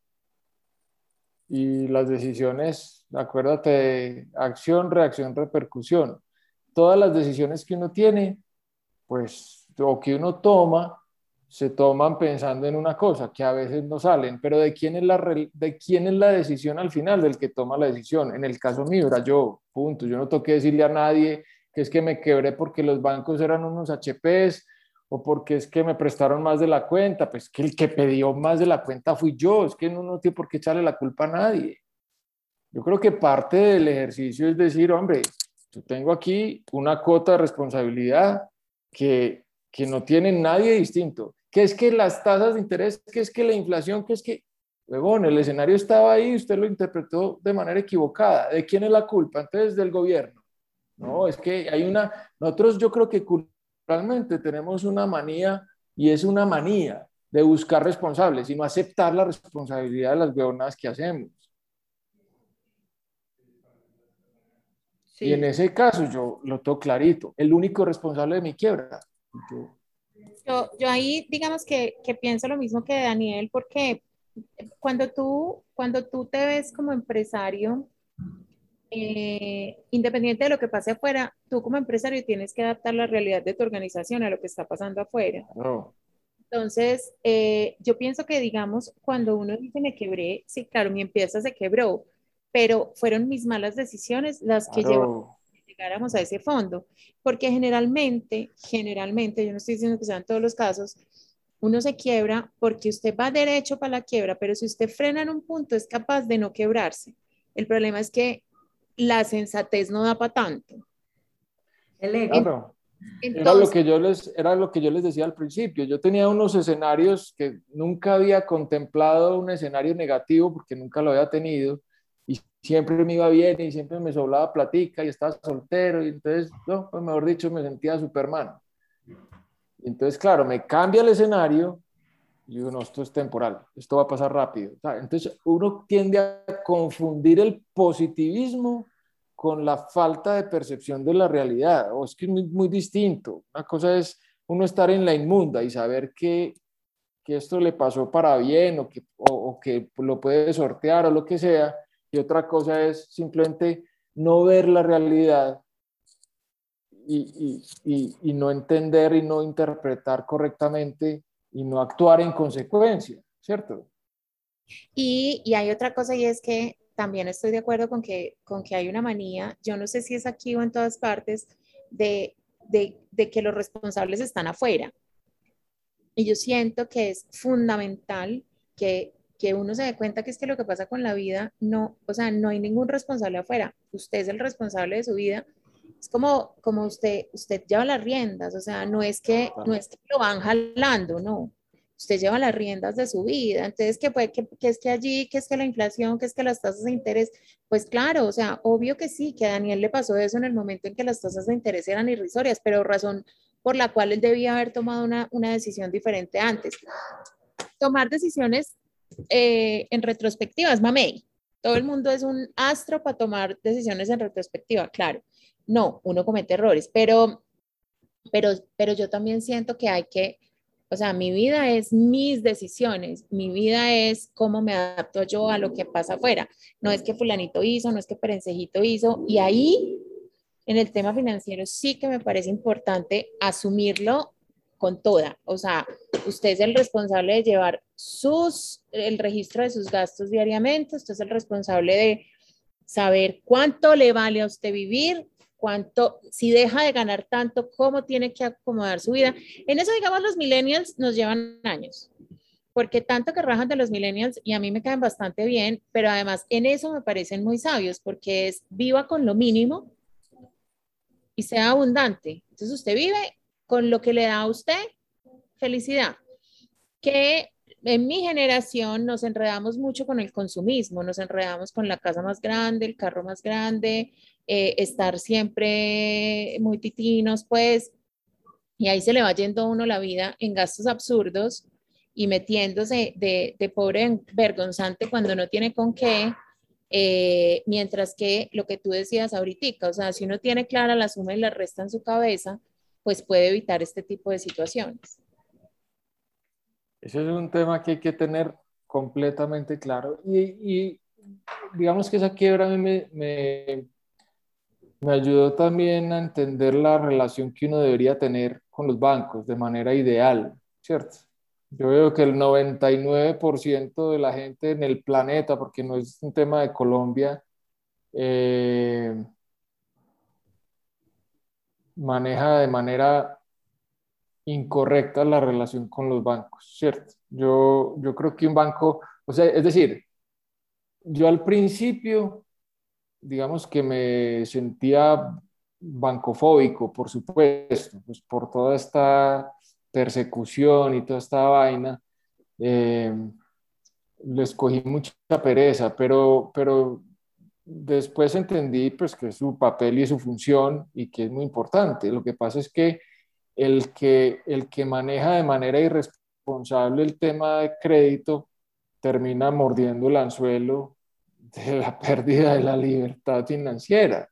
[SPEAKER 2] Y las decisiones, acuérdate de acción, reacción, repercusión. Todas las decisiones que uno tiene, pues, o que uno toma, se toman pensando en una cosa, que a veces no salen, pero ¿de quién es la, de quién es la decisión al final? Del que toma la decisión. En el caso mío era yo, punto. Yo no toqué decirle a nadie, que es que me quebré porque los bancos eran unos HPs o porque es que me prestaron más de la cuenta, pues que el que pidió más de la cuenta fui yo, es que uno no tiene por qué echarle la culpa a nadie. Yo creo que parte del ejercicio es decir, hombre, yo tengo aquí una cuota de responsabilidad que, que no tiene nadie distinto, que es que las tasas de interés, que es que la inflación, que es que, bueno, el escenario estaba ahí, usted lo interpretó de manera equivocada. ¿De quién es la culpa? Entonces, del gobierno. No, es que hay una, nosotros yo creo que culturalmente tenemos una manía y es una manía de buscar responsables y no aceptar la responsabilidad de las gobernadas que hacemos. Y en ese caso yo lo tengo clarito, el único responsable de mi quiebra.
[SPEAKER 1] Yo, yo ahí digamos que, que, pienso lo mismo que Daniel, porque cuando tú, cuando tú te ves como empresario, eh, independiente de lo que pase afuera, tú como empresario tienes que adaptar la realidad de tu organización a lo que está pasando afuera. Entonces, eh, yo pienso que, digamos, cuando uno dice me quebré, sí, claro, mi empresa se quebró, pero fueron mis malas decisiones las que llevaron a que llegáramos a ese fondo. Porque generalmente, generalmente, yo no estoy diciendo que sean todos los casos, uno se quiebra porque usted va derecho para la quiebra, pero si usted frena en un punto es capaz de no quebrarse. El problema es que la sensatez no da para tanto.
[SPEAKER 2] Claro. era, lo que yo les, era lo que yo les decía al principio. Yo tenía unos escenarios que nunca había contemplado un escenario negativo porque nunca lo había tenido y siempre me iba bien y siempre me sobraba platica y estaba soltero y entonces, no, pues mejor dicho, me sentía Superman. Entonces, claro, me cambia el escenario y digo, no, esto es temporal, esto va a pasar rápido. Entonces uno tiende a confundir el positivismo con la falta de percepción de la realidad, o es que es muy, distinto. Una cosa es uno estar en la inmunda y saber que, que esto le pasó para bien o que, o, que lo puede sortear o lo que sea, y otra cosa es simplemente no ver la realidad y, y, y, no entender y no interpretar correctamente y no actuar en consecuencia, ¿cierto?
[SPEAKER 1] Y, y, hay otra cosa y es que también estoy de acuerdo con que, con que hay una manía, yo no sé si es aquí o en todas partes, de de, de que los responsables están afuera. Y yo siento que es fundamental que, que uno se dé cuenta que es que lo que pasa con la vida, no, o sea, no hay ningún responsable afuera. Usted es el responsable de su vida. Es como, como usted, usted lleva las riendas, o sea, no es que, no es que lo van jalando, no. Usted lleva las riendas de su vida, entonces que, puede, que, es que allí, que es que la inflación, que es que las tasas de interés, pues claro, o sea, obvio que sí, que a Daniel le pasó eso en el momento en que las tasas de interés eran irrisorias, pero razón por la cual él debía haber tomado una, una decisión diferente antes. Tomar decisiones eh, en retrospectiva es mamey. Todo el mundo es un astro para tomar decisiones en retrospectiva, claro. No, uno comete errores, pero, pero, pero yo también siento que hay que o sea, mi vida es mis decisiones, mi vida es cómo me adapto yo a lo que pasa afuera. No es que fulanito hizo, no es que perencejito hizo. Y ahí, en el tema financiero, sí que me parece importante asumirlo con toda. O sea, usted es el responsable de llevar sus, el registro de sus gastos diariamente, usted es el responsable de saber cuánto le vale a usted vivir, cuánto, si deja de ganar tanto, cómo tiene que acomodar su vida. En eso, digamos, los millennials nos llevan años, porque tanto que rajan de los millennials y a mí me caen bastante bien, pero además en eso me parecen muy sabios, porque es viva con lo mínimo y sea abundante. Entonces usted vive con lo que le da a usted felicidad. Que en mi generación nos enredamos mucho con el consumismo, nos enredamos con la casa más grande, el carro más grande, eh, estar siempre muy titinos, pues, y ahí se le va yendo a uno la vida en gastos absurdos y metiéndose de, de pobre vergonzante cuando no tiene con qué, eh, mientras que lo que tú decías ahorita, o sea, si uno tiene clara la suma y la resta en su cabeza, pues puede evitar este tipo de situaciones.
[SPEAKER 2] Ese es un tema que hay que tener completamente claro y, y digamos que esa quiebra mí me, me ayudó también a entender la relación que uno debería tener con los bancos de manera ideal, ¿cierto? Yo veo que el 99% de la gente en el planeta, porque no es un tema de Colombia, eh, maneja de manera incorrecta la relación con los bancos, ¿cierto? Yo, yo creo que un banco, o sea, es decir, yo al principio digamos que me sentía bancofóbico, por supuesto, pues por toda esta persecución y toda esta vaina. Eh, les cogí mucha pereza, pero, pero después entendí pues que es su papel y su función y que es muy importante. Lo que pasa es que el que, el que maneja de manera irresponsable el tema de crédito termina mordiendo el anzuelo de la pérdida de la libertad financiera,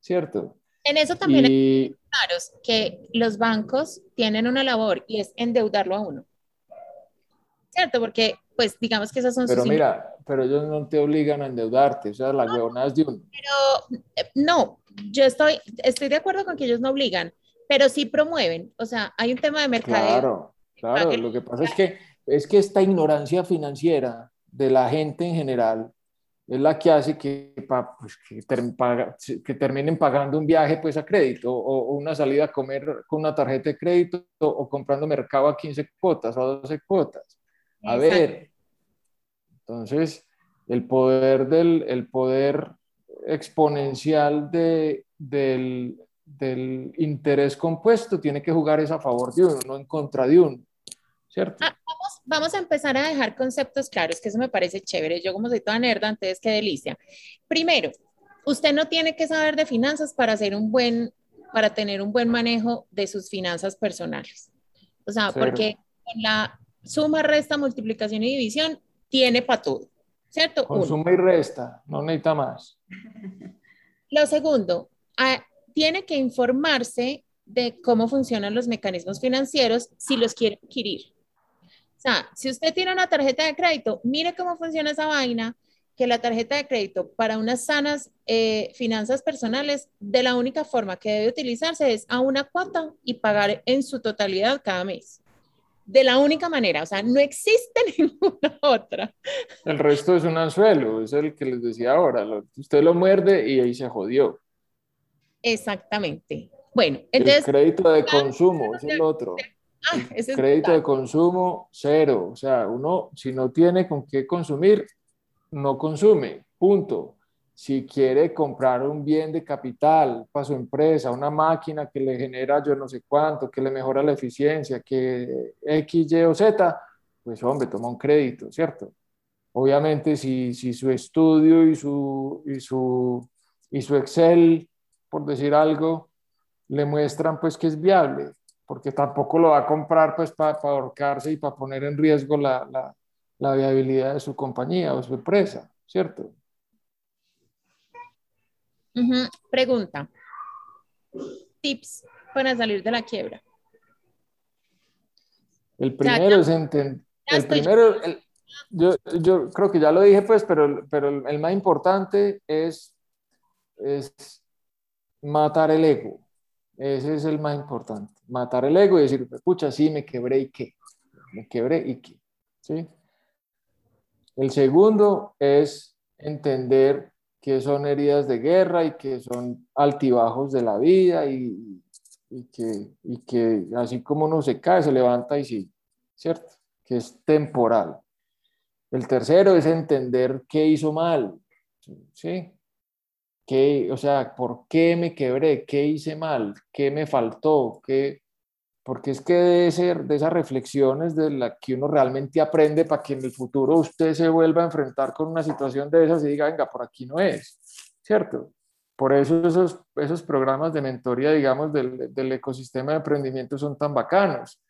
[SPEAKER 2] ¿cierto?
[SPEAKER 1] En eso también hay claros que los bancos tienen una labor y es endeudarlo a uno. ¿Cierto? Porque, pues, digamos que esas son
[SPEAKER 2] Pero mira, pero ellos no te obligan a endeudarte, o sea, la no, es de uno.
[SPEAKER 1] Pero, eh, no, yo estoy, estoy de acuerdo con que ellos no obligan, pero sí promueven. O sea, hay un tema de mercado.
[SPEAKER 2] Claro, claro, lo que pasa es que, es que esta ignorancia financiera de la gente en general es la que hace que, pues, que, terminen pagando un viaje pues a crédito o, una salida a comer con una tarjeta de crédito o, comprando mercado a 15 cuotas o a 12 cuotas. A ver, entonces el poder, del, el poder exponencial de, del, del interés compuesto tiene que jugar es a favor de uno, no en contra de uno. ¿Cierto?
[SPEAKER 1] Ah, vamos, a empezar a dejar conceptos claros, que eso me parece chévere. Yo como soy toda nerda, entonces qué delicia. Primero, usted no tiene que saber de finanzas para hacer un buen, para tener un buen manejo de sus finanzas personales. O sea, porque en la suma, resta, multiplicación y división tiene para todo, ¿cierto?
[SPEAKER 2] Con suma y resta, no necesita más.
[SPEAKER 1] Lo segundo, tiene que informarse de cómo funcionan los mecanismos financieros si los quiere adquirir. O sea, si usted tiene una tarjeta de crédito, mire cómo funciona esa vaina, que la tarjeta de crédito para unas sanas eh, finanzas personales, de la única forma que debe utilizarse es a una cuota y pagar en su totalidad cada mes. De la única manera, o sea, no existe ninguna otra.
[SPEAKER 2] El resto es un anzuelo, es el que les decía ahora. usted lo muerde y ahí se jodió.
[SPEAKER 1] Exactamente. Bueno, entonces...
[SPEAKER 2] El crédito de consumo, es el otro. Ah, ese crédito de consumo, cero. O sea, uno, si no tiene con qué consumir, no consume, punto. Si quiere comprar un bien de capital para su empresa, una máquina que le genera yo no sé cuánto, que le mejora la eficiencia, que X, Y o Z, pues hombre, toma un crédito, ¿cierto? Obviamente, si, si su estudio y su, y, su, y su Excel, por decir algo, le muestran pues que es viable, porque tampoco lo va a comprar pues para, ahorcarse y para poner en riesgo la, la, la viabilidad de su compañía o su empresa, ¿cierto?
[SPEAKER 1] Pregunta. Tips para salir de la quiebra.
[SPEAKER 2] El primero es entender. El primero, yo, yo, creo que ya lo dije, pues, pero, pero el más importante es, es matar el ego. Ese es el más importante. Matar el ego y decir, pucha, sí, me quebré y qué. Me quebré y qué. ¿Sí? El segundo es entender que son heridas de guerra y que son altibajos de la vida y, y, que, y que así como uno se cae, se levanta y sí, ¿cierto? Que es temporal. El tercero es entender qué hizo mal, ¿sí? ¿Qué, o sea, ¿por qué me quebré? ¿Qué hice mal? ¿Qué me faltó? ¿Qué, porque es que de, ser, de esas reflexiones de la que uno realmente aprende para que en el futuro usted se vuelva a enfrentar con una situación de esas y diga, venga, por aquí no es, ¿cierto? Por eso esos, esos programas de mentoría, digamos, del, del ecosistema de emprendimiento son tan bacanos,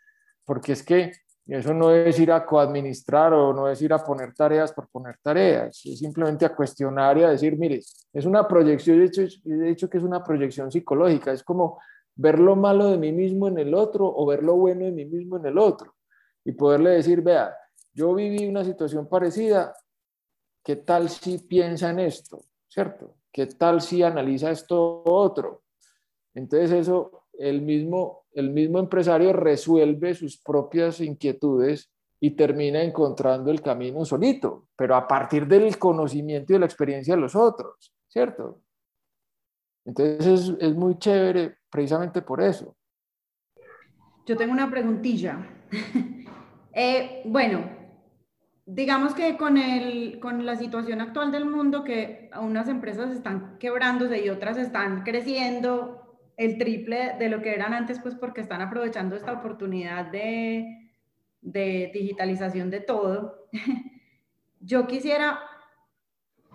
[SPEAKER 2] porque es que eso no es ir a coadministrar o no es ir a poner tareas por poner tareas, es simplemente a cuestionar y a decir, mire, es una proyección, he dicho, he dicho que es una proyección psicológica, es como ver lo malo de mí mismo en el otro o ver lo bueno de mí mismo en el otro y poderle decir, vea, yo viví una situación parecida, ¿qué tal si piensa en esto? ¿Cierto? ¿Qué tal si analiza esto otro? Entonces eso, el mismo, el mismo empresario resuelve sus propias inquietudes y termina encontrando el camino solito, pero a partir del conocimiento y de la experiencia de los otros, ¿cierto? Entonces es, muy chévere precisamente por eso.
[SPEAKER 3] Yo tengo una preguntilla. Eh, bueno, digamos que con, el, con la situación actual del mundo, que unas empresas están quebrándose y otras están creciendo el triple de lo que eran antes, pues porque están aprovechando esta oportunidad de, digitalización de todo. Yo quisiera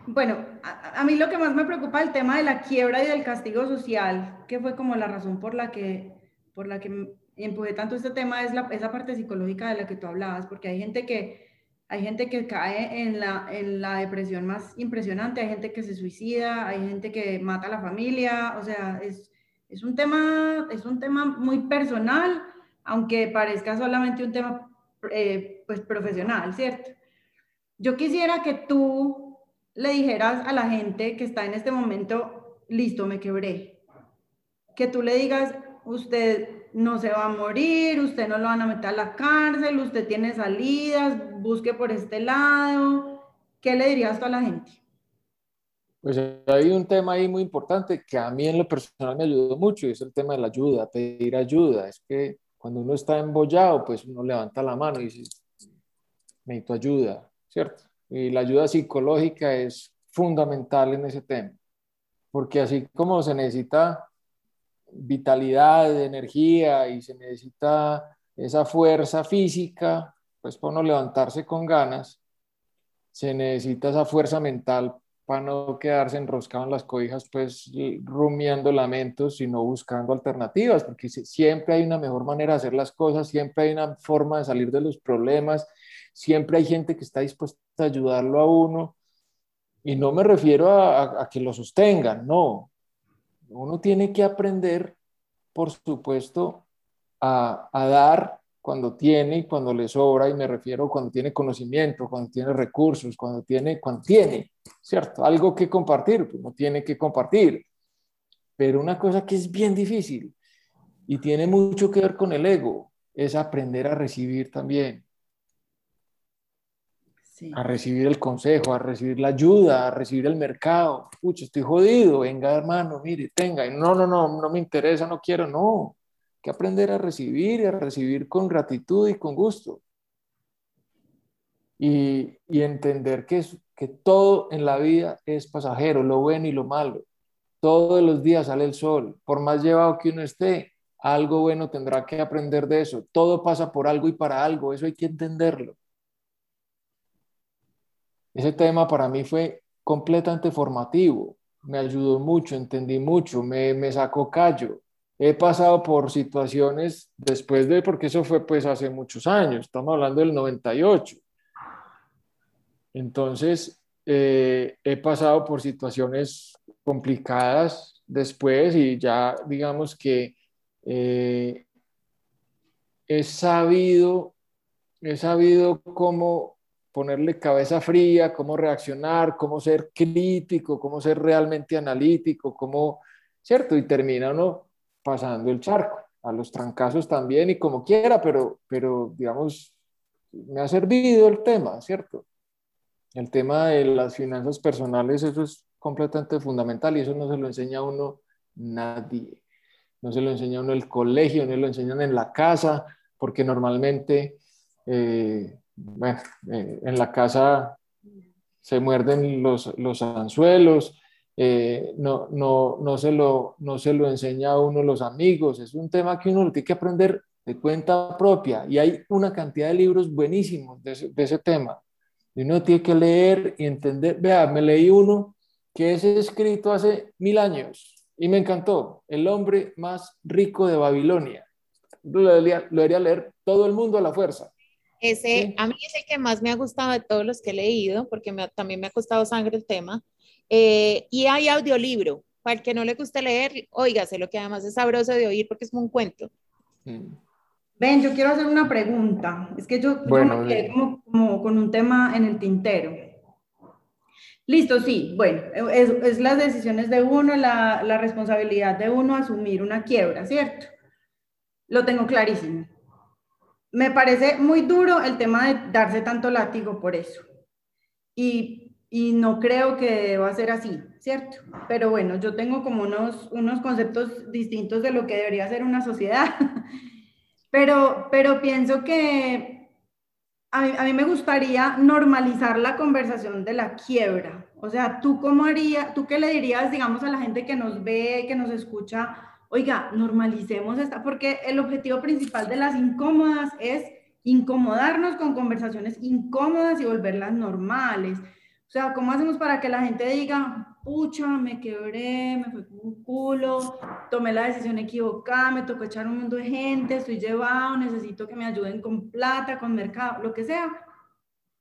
[SPEAKER 3] bueno, a, mí lo que más me preocupa es el tema de la quiebra y del castigo social, que fue como la razón por la que, por la que empujé tanto este tema, es la, esa parte psicológica de la que tú hablabas, porque hay gente que, hay gente que cae en la, en la depresión más impresionante, hay gente que se suicida, hay gente que mata a la familia, o sea, es, es, un, tema, es un tema muy personal, aunque parezca solamente un tema eh, pues profesional, ¿cierto? Yo quisiera que tú le dijeras a la gente que está en este momento, listo, me quebré, que tú le digas, usted no se va a morir, usted no lo van a meter a la cárcel, usted tiene salidas, busque por este lado, ¿qué le dirías tú a la gente?
[SPEAKER 2] Pues hay un tema ahí muy importante que a mí en lo personal me ayudó mucho y es el tema de la ayuda, pedir ayuda. Es que cuando uno está embollado, pues uno levanta la mano y dice, necesito ayuda, ¿cierto? Y la ayuda psicológica es fundamental en ese tema, porque así como se necesita vitalidad, energía y se necesita esa fuerza física, pues para no levantarse con ganas, se necesita esa fuerza mental para no quedarse enroscado en las cobijas, pues rumiando lamentos, sino buscando alternativas, porque siempre hay una mejor manera de hacer las cosas, siempre hay una forma de salir de los problemas, siempre hay gente que está dispuesta a ayudarlo a uno. Y no me refiero a, que lo sostengan, no. Uno tiene que aprender, por supuesto, a, dar cuando tiene y cuando le sobra, y me refiero cuando tiene conocimiento, cuando tiene recursos, cuando tiene, cuando tiene, ¿cierto? Algo que compartir, pues no tiene que compartir. Pero una cosa que es bien difícil y tiene mucho que ver con el ego, es aprender a recibir también. a recibir el consejo, a recibir la ayuda, a recibir el mercado. Pucha, estoy jodido, venga hermano, mire, tenga. no, no, no, no me interesa, no quiero, no. Que aprender a recibir y a recibir con gratitud y con gusto. Y, y entender que, que todo en la vida es pasajero, lo bueno y lo malo. Todos los días sale el sol. Por más llevado que uno esté, algo bueno tendrá que aprender de eso. Todo pasa por algo y para algo. Eso hay que entenderlo. Ese tema para mí fue completamente formativo. Me ayudó mucho, entendí mucho, me, me sacó callo. He pasado por situaciones después de, porque eso fue pues hace muchos años, estamos hablando del 98. Entonces, eh, he pasado por situaciones complicadas después y ya digamos que eh, he sabido, he sabido cómo ponerle cabeza fría, cómo reaccionar, cómo ser crítico, cómo ser realmente analítico, cómo, ¿cierto? Y termina uno pasando el charco, a los trancazos también y como quiera, pero, pero digamos, me ha servido el tema, ¿cierto? El tema de las finanzas personales, eso es completamente fundamental y eso no se lo enseña a uno nadie. No se lo enseña a uno el colegio, no lo enseñan en la casa, porque normalmente, eh, bueno, eh, en la casa se muerden los, los anzuelos, eh, no, no, no, se lo, no se lo enseña a uno los amigos, es un tema que uno tiene que aprender de cuenta propia y hay una cantidad de libros buenísimos de de ese tema. Y uno tiene que leer y entender. Vea, me leí uno que es escrito hace mil años y me encantó. El hombre más rico de Babilonia. Lo debería, leer todo el mundo a la fuerza.
[SPEAKER 1] Ese, A mí es el que más me ha gustado de todos los que he leído, porque también me ha costado sangre el tema. Eh, y hay audiolibro. Para el que no le guste leer, óigase, lo que además es sabroso de oír porque es como un cuento. Mm.
[SPEAKER 3] Ven, yo quiero hacer una pregunta. Es que yo, me quedé como, con un tema en el tintero. Listo, sí. Bueno, es, las decisiones de uno, la, la, responsabilidad de uno asumir una quiebra, ¿cierto? Lo tengo clarísimo. Me parece muy duro el tema de darse tanto látigo por eso. Y, y no creo que deba ser así, ¿cierto? Pero bueno, yo tengo como unos, unos conceptos distintos de lo que debería ser una sociedad. Pero, pero pienso que a mí, me gustaría normalizar la conversación de la quiebra. O sea, ¿tú cómo harías, tú qué le dirías, digamos, a la gente que nos ve, que nos escucha? Oiga, normalicemos esta, porque el objetivo principal de las incómodas es incomodarnos con conversaciones incómodas y volverlas normales. O sea, ¿cómo hacemos para que la gente diga, pucha, me quebré, me fue como un culo, tomé la decisión equivocada, me tocó echar un mundo de gente, estoy llevado, necesito que me ayuden con plata, con mercado, lo que sea.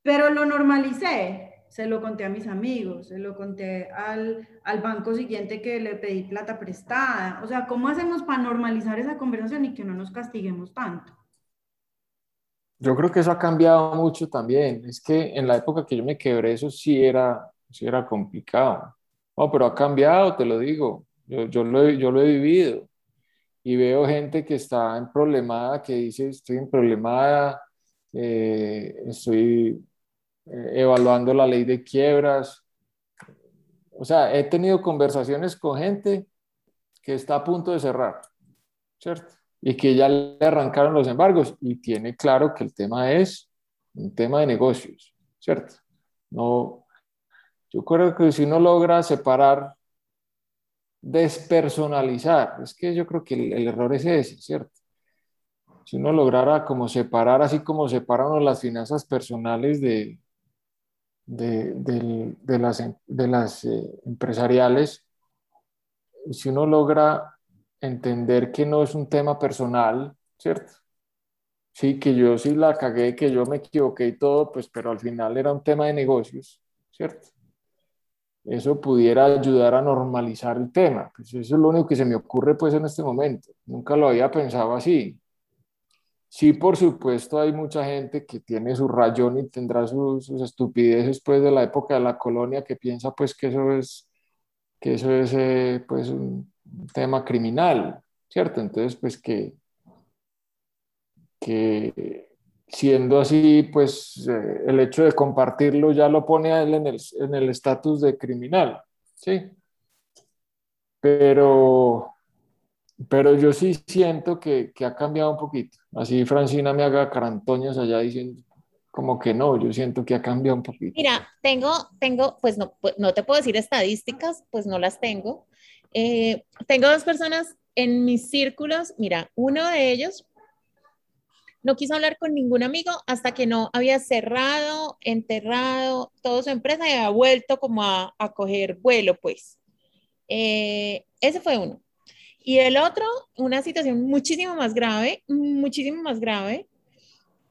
[SPEAKER 3] Pero lo normalicé, se lo conté a mis amigos, se lo conté al, al banco siguiente que le pedí plata prestada. O sea, ¿cómo hacemos para normalizar esa conversación y que no nos castiguemos tanto?
[SPEAKER 2] Yo creo que eso ha cambiado mucho también. Es que en la época que yo me quebré, eso sí era, sí era complicado. No, pero ha cambiado, te lo digo. Yo, yo, lo, yo lo he vivido. Y veo gente que está en problemada, que dice, estoy en problemada, eh, estoy eh, evaluando la ley de quiebras. O sea, he tenido conversaciones con gente que está a punto de cerrar, ¿cierto? Y que ya le arrancaron los embargos y tiene claro que el tema es un tema de negocios, ¿cierto? No, yo creo que si uno logra separar, despersonalizar, es que yo creo que el, error es ese, ¿cierto? Si uno lograra como separar, así como separan las finanzas personales de, de, las, de las eh, empresariales, si uno logra entender que no es un tema personal, ¿cierto? Sí, que yo sí la cagué, que yo me equivoqué y todo, pues, pero al final era un tema de negocios, ¿cierto? eso pudiera ayudar a normalizar el tema. Pues eso es lo único que se me ocurre pues en este momento. Nunca lo había pensado así. Sí, por supuesto, hay mucha gente que tiene su rayón y tendrá sus, estupideces después de la época de la colonia que piensa pues que eso es, que eso es eh, pues un tema criminal, ¿cierto? Entonces pues que, que, siendo así, pues eh, el hecho de compartirlo ya lo pone a él en el estatus de criminal, ¿sí? Pero, pero yo sí siento que, que, ha cambiado un poquito. Así Francina me haga carantoñas allá diciendo como que no, yo siento que ha cambiado un poquito.
[SPEAKER 1] Mira, tengo, tengo, pues no, pues no te puedo decir estadísticas, pues no las tengo. Eh, tengo dos personas en mis círculos, mira, uno de ellos no quiso hablar con ningún amigo hasta que no había cerrado, enterrado toda su empresa y había vuelto como a, a coger vuelo, pues. Eh, ese fue uno. Y el otro, una situación muchísimo más grave, muchísimo más grave.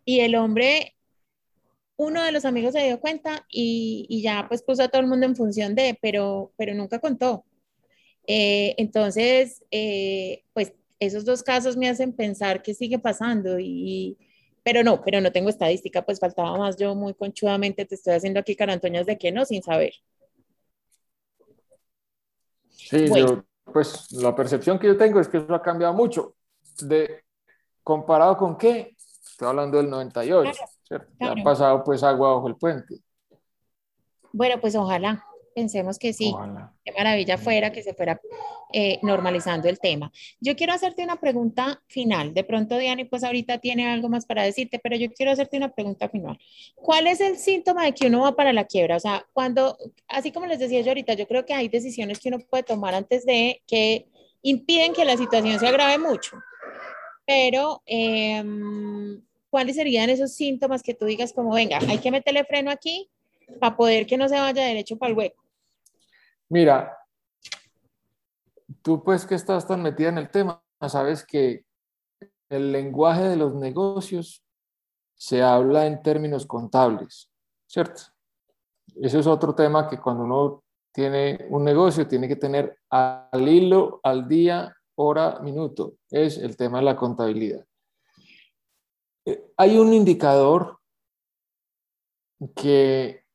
[SPEAKER 1] Y el hombre, uno de los amigos se dio cuenta y, y ya pues puso a todo el mundo en función de, pero, pero nunca contó. Eh, entonces, eh, pues esos dos casos me hacen pensar que sigue pasando y, pero no, pero no tengo estadística, pues faltaba más yo muy conchudamente te estoy haciendo aquí carantoñas de que no, sin saber.
[SPEAKER 2] Sí, yo, pues la percepción que yo tengo es que eso ha cambiado mucho. De, ¿Comparado con qué? Estoy hablando del 98, ¿cierto? Ya ha pasado pues agua bajo el puente.
[SPEAKER 1] Bueno, pues ojalá. Pensemos que sí. Qué maravilla fuera que se fuera eh, normalizando el tema. Yo quiero hacerte una pregunta final. De pronto, Diana, pues ahorita tiene algo más para decirte, pero yo quiero hacerte una pregunta final. ¿Cuál es el síntoma de que uno va para la quiebra? O sea, cuando, así como les decía yo ahorita, yo creo que hay decisiones que uno puede tomar antes de que impiden que la situación se agrave mucho. Pero, em, ¿cuáles serían esos síntomas que tú digas como, venga, hay que meterle freno aquí para poder que no se vaya derecho para el hueco?
[SPEAKER 2] Mira, tú pues que estás tan metida en el tema, sabes que el lenguaje de los negocios se habla en términos contables, ¿cierto? Ese es otro tema que cuando uno tiene un negocio tiene que tener al hilo, al día, hora, minuto. Es el tema de la contabilidad. Eh, hay un indicador que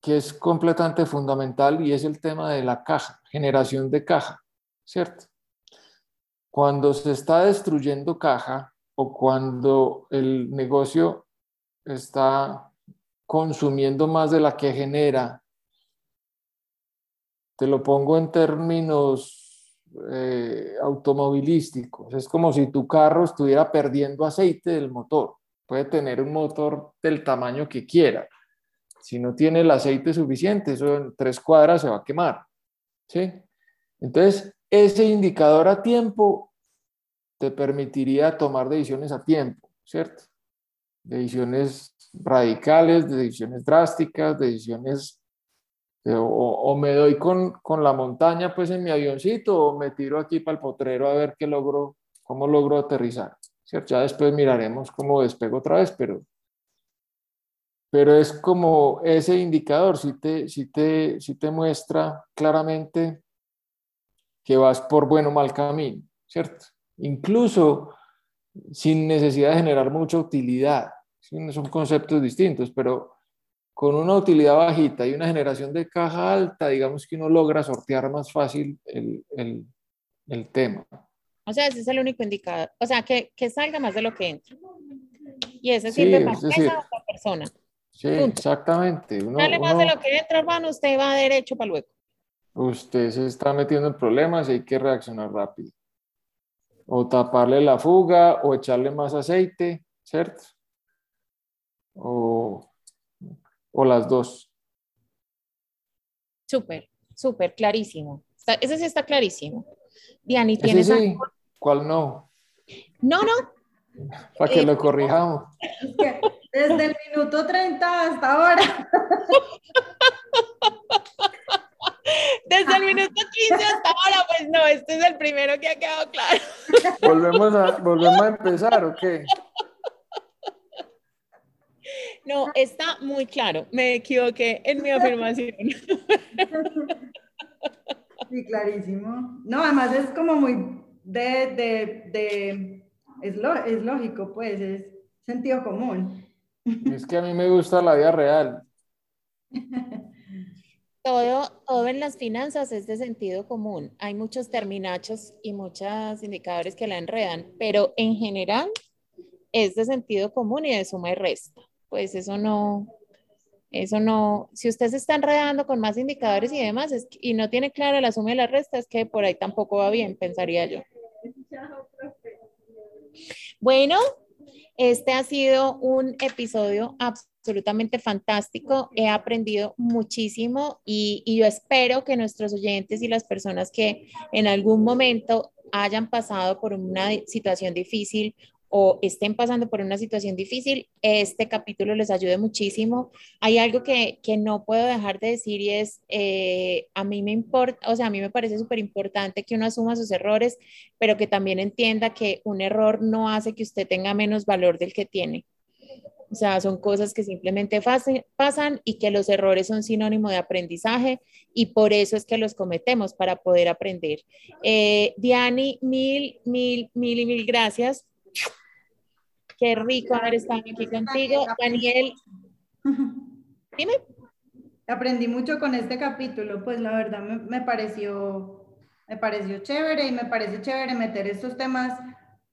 [SPEAKER 2] que es completamente fundamental y es el tema de la caja, generación de caja, ¿cierto? Cuando se está destruyendo caja o cuando el negocio está consumiendo más de la que genera, te lo pongo en términos eh, es como si tu carro estuviera perdiendo aceite del motor. Puede tener un motor del tamaño que quiera, si no tiene el aceite suficiente, eso en tres cuadras se va a quemar. ¿sí? Entonces, ese indicador a tiempo te permitiría tomar decisiones a tiempo, ¿cierto? Decisiones radicales, decisiones drásticas, decisiones, o, me doy con, con, la montaña pues en mi avioncito o me tiro aquí para el potrero a ver qué logro, cómo logro aterrizar, ¿cierto? Ya después miraremos cómo despego otra vez, pero pero es como ese indicador, si te, si te, si te muestra claramente que vas por buen o mal camino, ¿cierto? Incluso sin necesidad de generar mucha utilidad. Son conceptos distintos, pero con una utilidad bajita y una generación de caja alta, digamos que uno logra sortear más fácil el, el, el tema.
[SPEAKER 1] O sea, ese es el único indicador. O sea, que, que salga más de lo que entra. Y ese sirve para esa persona.
[SPEAKER 2] Sí, exactamente.
[SPEAKER 1] Dale más de lo que entra, hermano, usted va derecho para luego.
[SPEAKER 2] Usted se está metiendo en problemas y hay que reaccionar rápido. O taparle la fuga o echarle más aceite, ¿cierto? O, o las dos.
[SPEAKER 1] Súper, súper, clarísimo. ese sí está clarísimo. Diani, ¿tienes sí?
[SPEAKER 2] ¿Cuál no?
[SPEAKER 1] No, no.
[SPEAKER 2] Para que lo eh, corrijamos.
[SPEAKER 3] Desde el minuto 30 hasta ahora.
[SPEAKER 1] Desde el minuto 15 hasta ahora, pues no, este es el primero que ha quedado claro.
[SPEAKER 2] ¿Volvemos a, volvemos a empezar o qué?
[SPEAKER 1] No, está muy claro. Me equivoqué en mi afirmación.
[SPEAKER 3] Sí, clarísimo. No, además es como muy de, de, de es, es lógico, pues, es sentido común.
[SPEAKER 2] Es que a mí me gusta la vida real.
[SPEAKER 1] todo, todo en las finanzas es de sentido común. Hay muchos terminachos y muchos indicadores que la enredan, pero en general es de sentido común y de suma y resta. Pues eso no, eso no, si usted se está con más indicadores y demás y no tiene clara la suma y la resta, es que por ahí tampoco va bien, pensaría yo. Bueno, este ha sido un episodio absolutamente fantástico. He aprendido muchísimo y, yo espero que nuestros oyentes y las personas que en algún momento hayan pasado por una situación difícil o estén pasando por una situación difícil, este capítulo les ayude muchísimo. Hay algo que, que no puedo dejar de decir y es, eh, a mí me importa, o sea, a mí me parece súper importante que uno asuma sus errores, pero que también entienda que un error no hace que usted tenga menos valor del que tiene. O sea, son cosas que simplemente pasan y que los errores son sinónimo de aprendizaje y por eso es que los cometemos para poder aprender. Eh, Diani, mil, mil, mil y mil gracias Qué rico haber estado aquí contigo. Daniel, dime.
[SPEAKER 3] Aprendí mucho con este capítulo, pues la verdad me, pareció, me pareció chévere y me parece chévere meter estos temas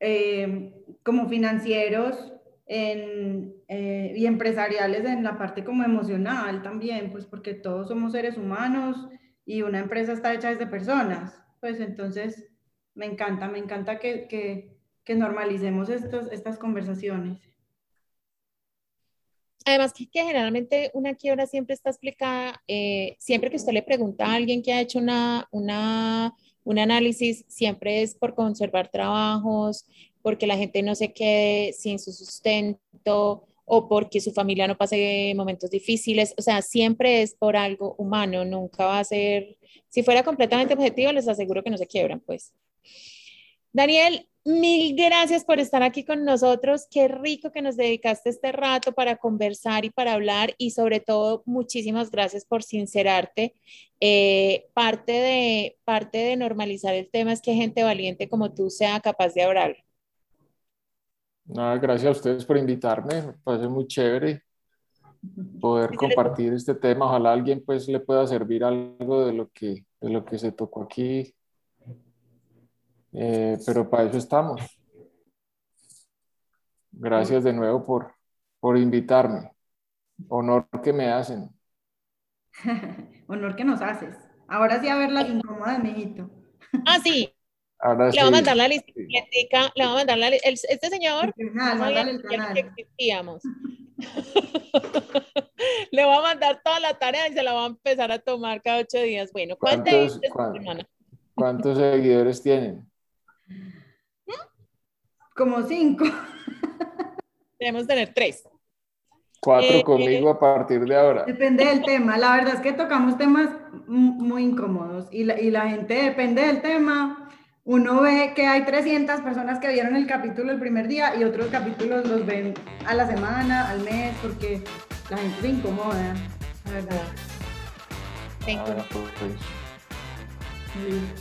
[SPEAKER 3] eh, como financieros en, eh, y empresariales en la parte como emocional también, pues porque todos somos seres humanos y una empresa está hecha desde personas, pues entonces me encanta, me encanta que, que que normalicemos estos, estas conversaciones.
[SPEAKER 1] Además que, generalmente una quiebra siempre está explicada, eh, siempre que usted le pregunta a alguien que ha hecho una, una, un análisis, siempre es por conservar trabajos, porque la gente no se quede sin su sustento o porque su familia no pase momentos difíciles, o sea, siempre es por algo humano, nunca va a ser, si fuera completamente objetivo, les aseguro que no se quiebran, pues. Daniel, Mil gracias por estar aquí con nosotros. Qué rico que nos dedicaste este rato para conversar y para hablar y sobre todo muchísimas gracias por sincerarte. Eh, parte, de, parte de normalizar el tema es que gente valiente como tú sea capaz de hablar.
[SPEAKER 2] Nada, gracias a ustedes por invitarme. Me parece muy chévere poder compartir este tema. Ojalá alguien pues le pueda servir algo de lo que, de lo que se tocó aquí eh, pero para eso estamos. Gracias de nuevo por, por invitarme. Honor que me hacen.
[SPEAKER 3] Honor que nos haces. Ahora sí a ver la incómoda de mijito.
[SPEAKER 1] Ah, sí. Ahora le voy a mandar la lista. Le voy a mandar la Este señor. El que existíamos. le voy a mandar toda la tarea y se la voy a empezar a tomar cada ocho días. Bueno,
[SPEAKER 2] ¿cuántos, ¿cuántos seguidores tienen?
[SPEAKER 3] Como cinco.
[SPEAKER 1] Debemos tener tres.
[SPEAKER 2] Cuatro eh, conmigo a partir de ahora.
[SPEAKER 3] Depende del tema. La verdad es que tocamos temas muy incómodos y la, y la gente depende del tema. Uno ve que hay 300 personas que vieron el capítulo el primer día y otros capítulos los ven a la semana, al mes, porque la gente se incomoda, la verdad.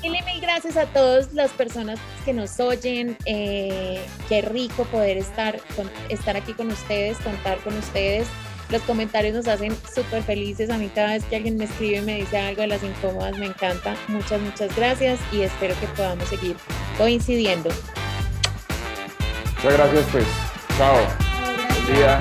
[SPEAKER 1] Mil mil gracias a todas las personas que nos oyen. Eh, qué rico poder estar, estar aquí con ustedes, contar con ustedes. Los comentarios nos hacen súper felices. A mí cada vez que alguien me escribe y me dice algo de las incómodas, me encanta. Muchas, muchas gracias y espero que podamos seguir coincidiendo.
[SPEAKER 2] Muchas gracias, pues. Chao. Buen día.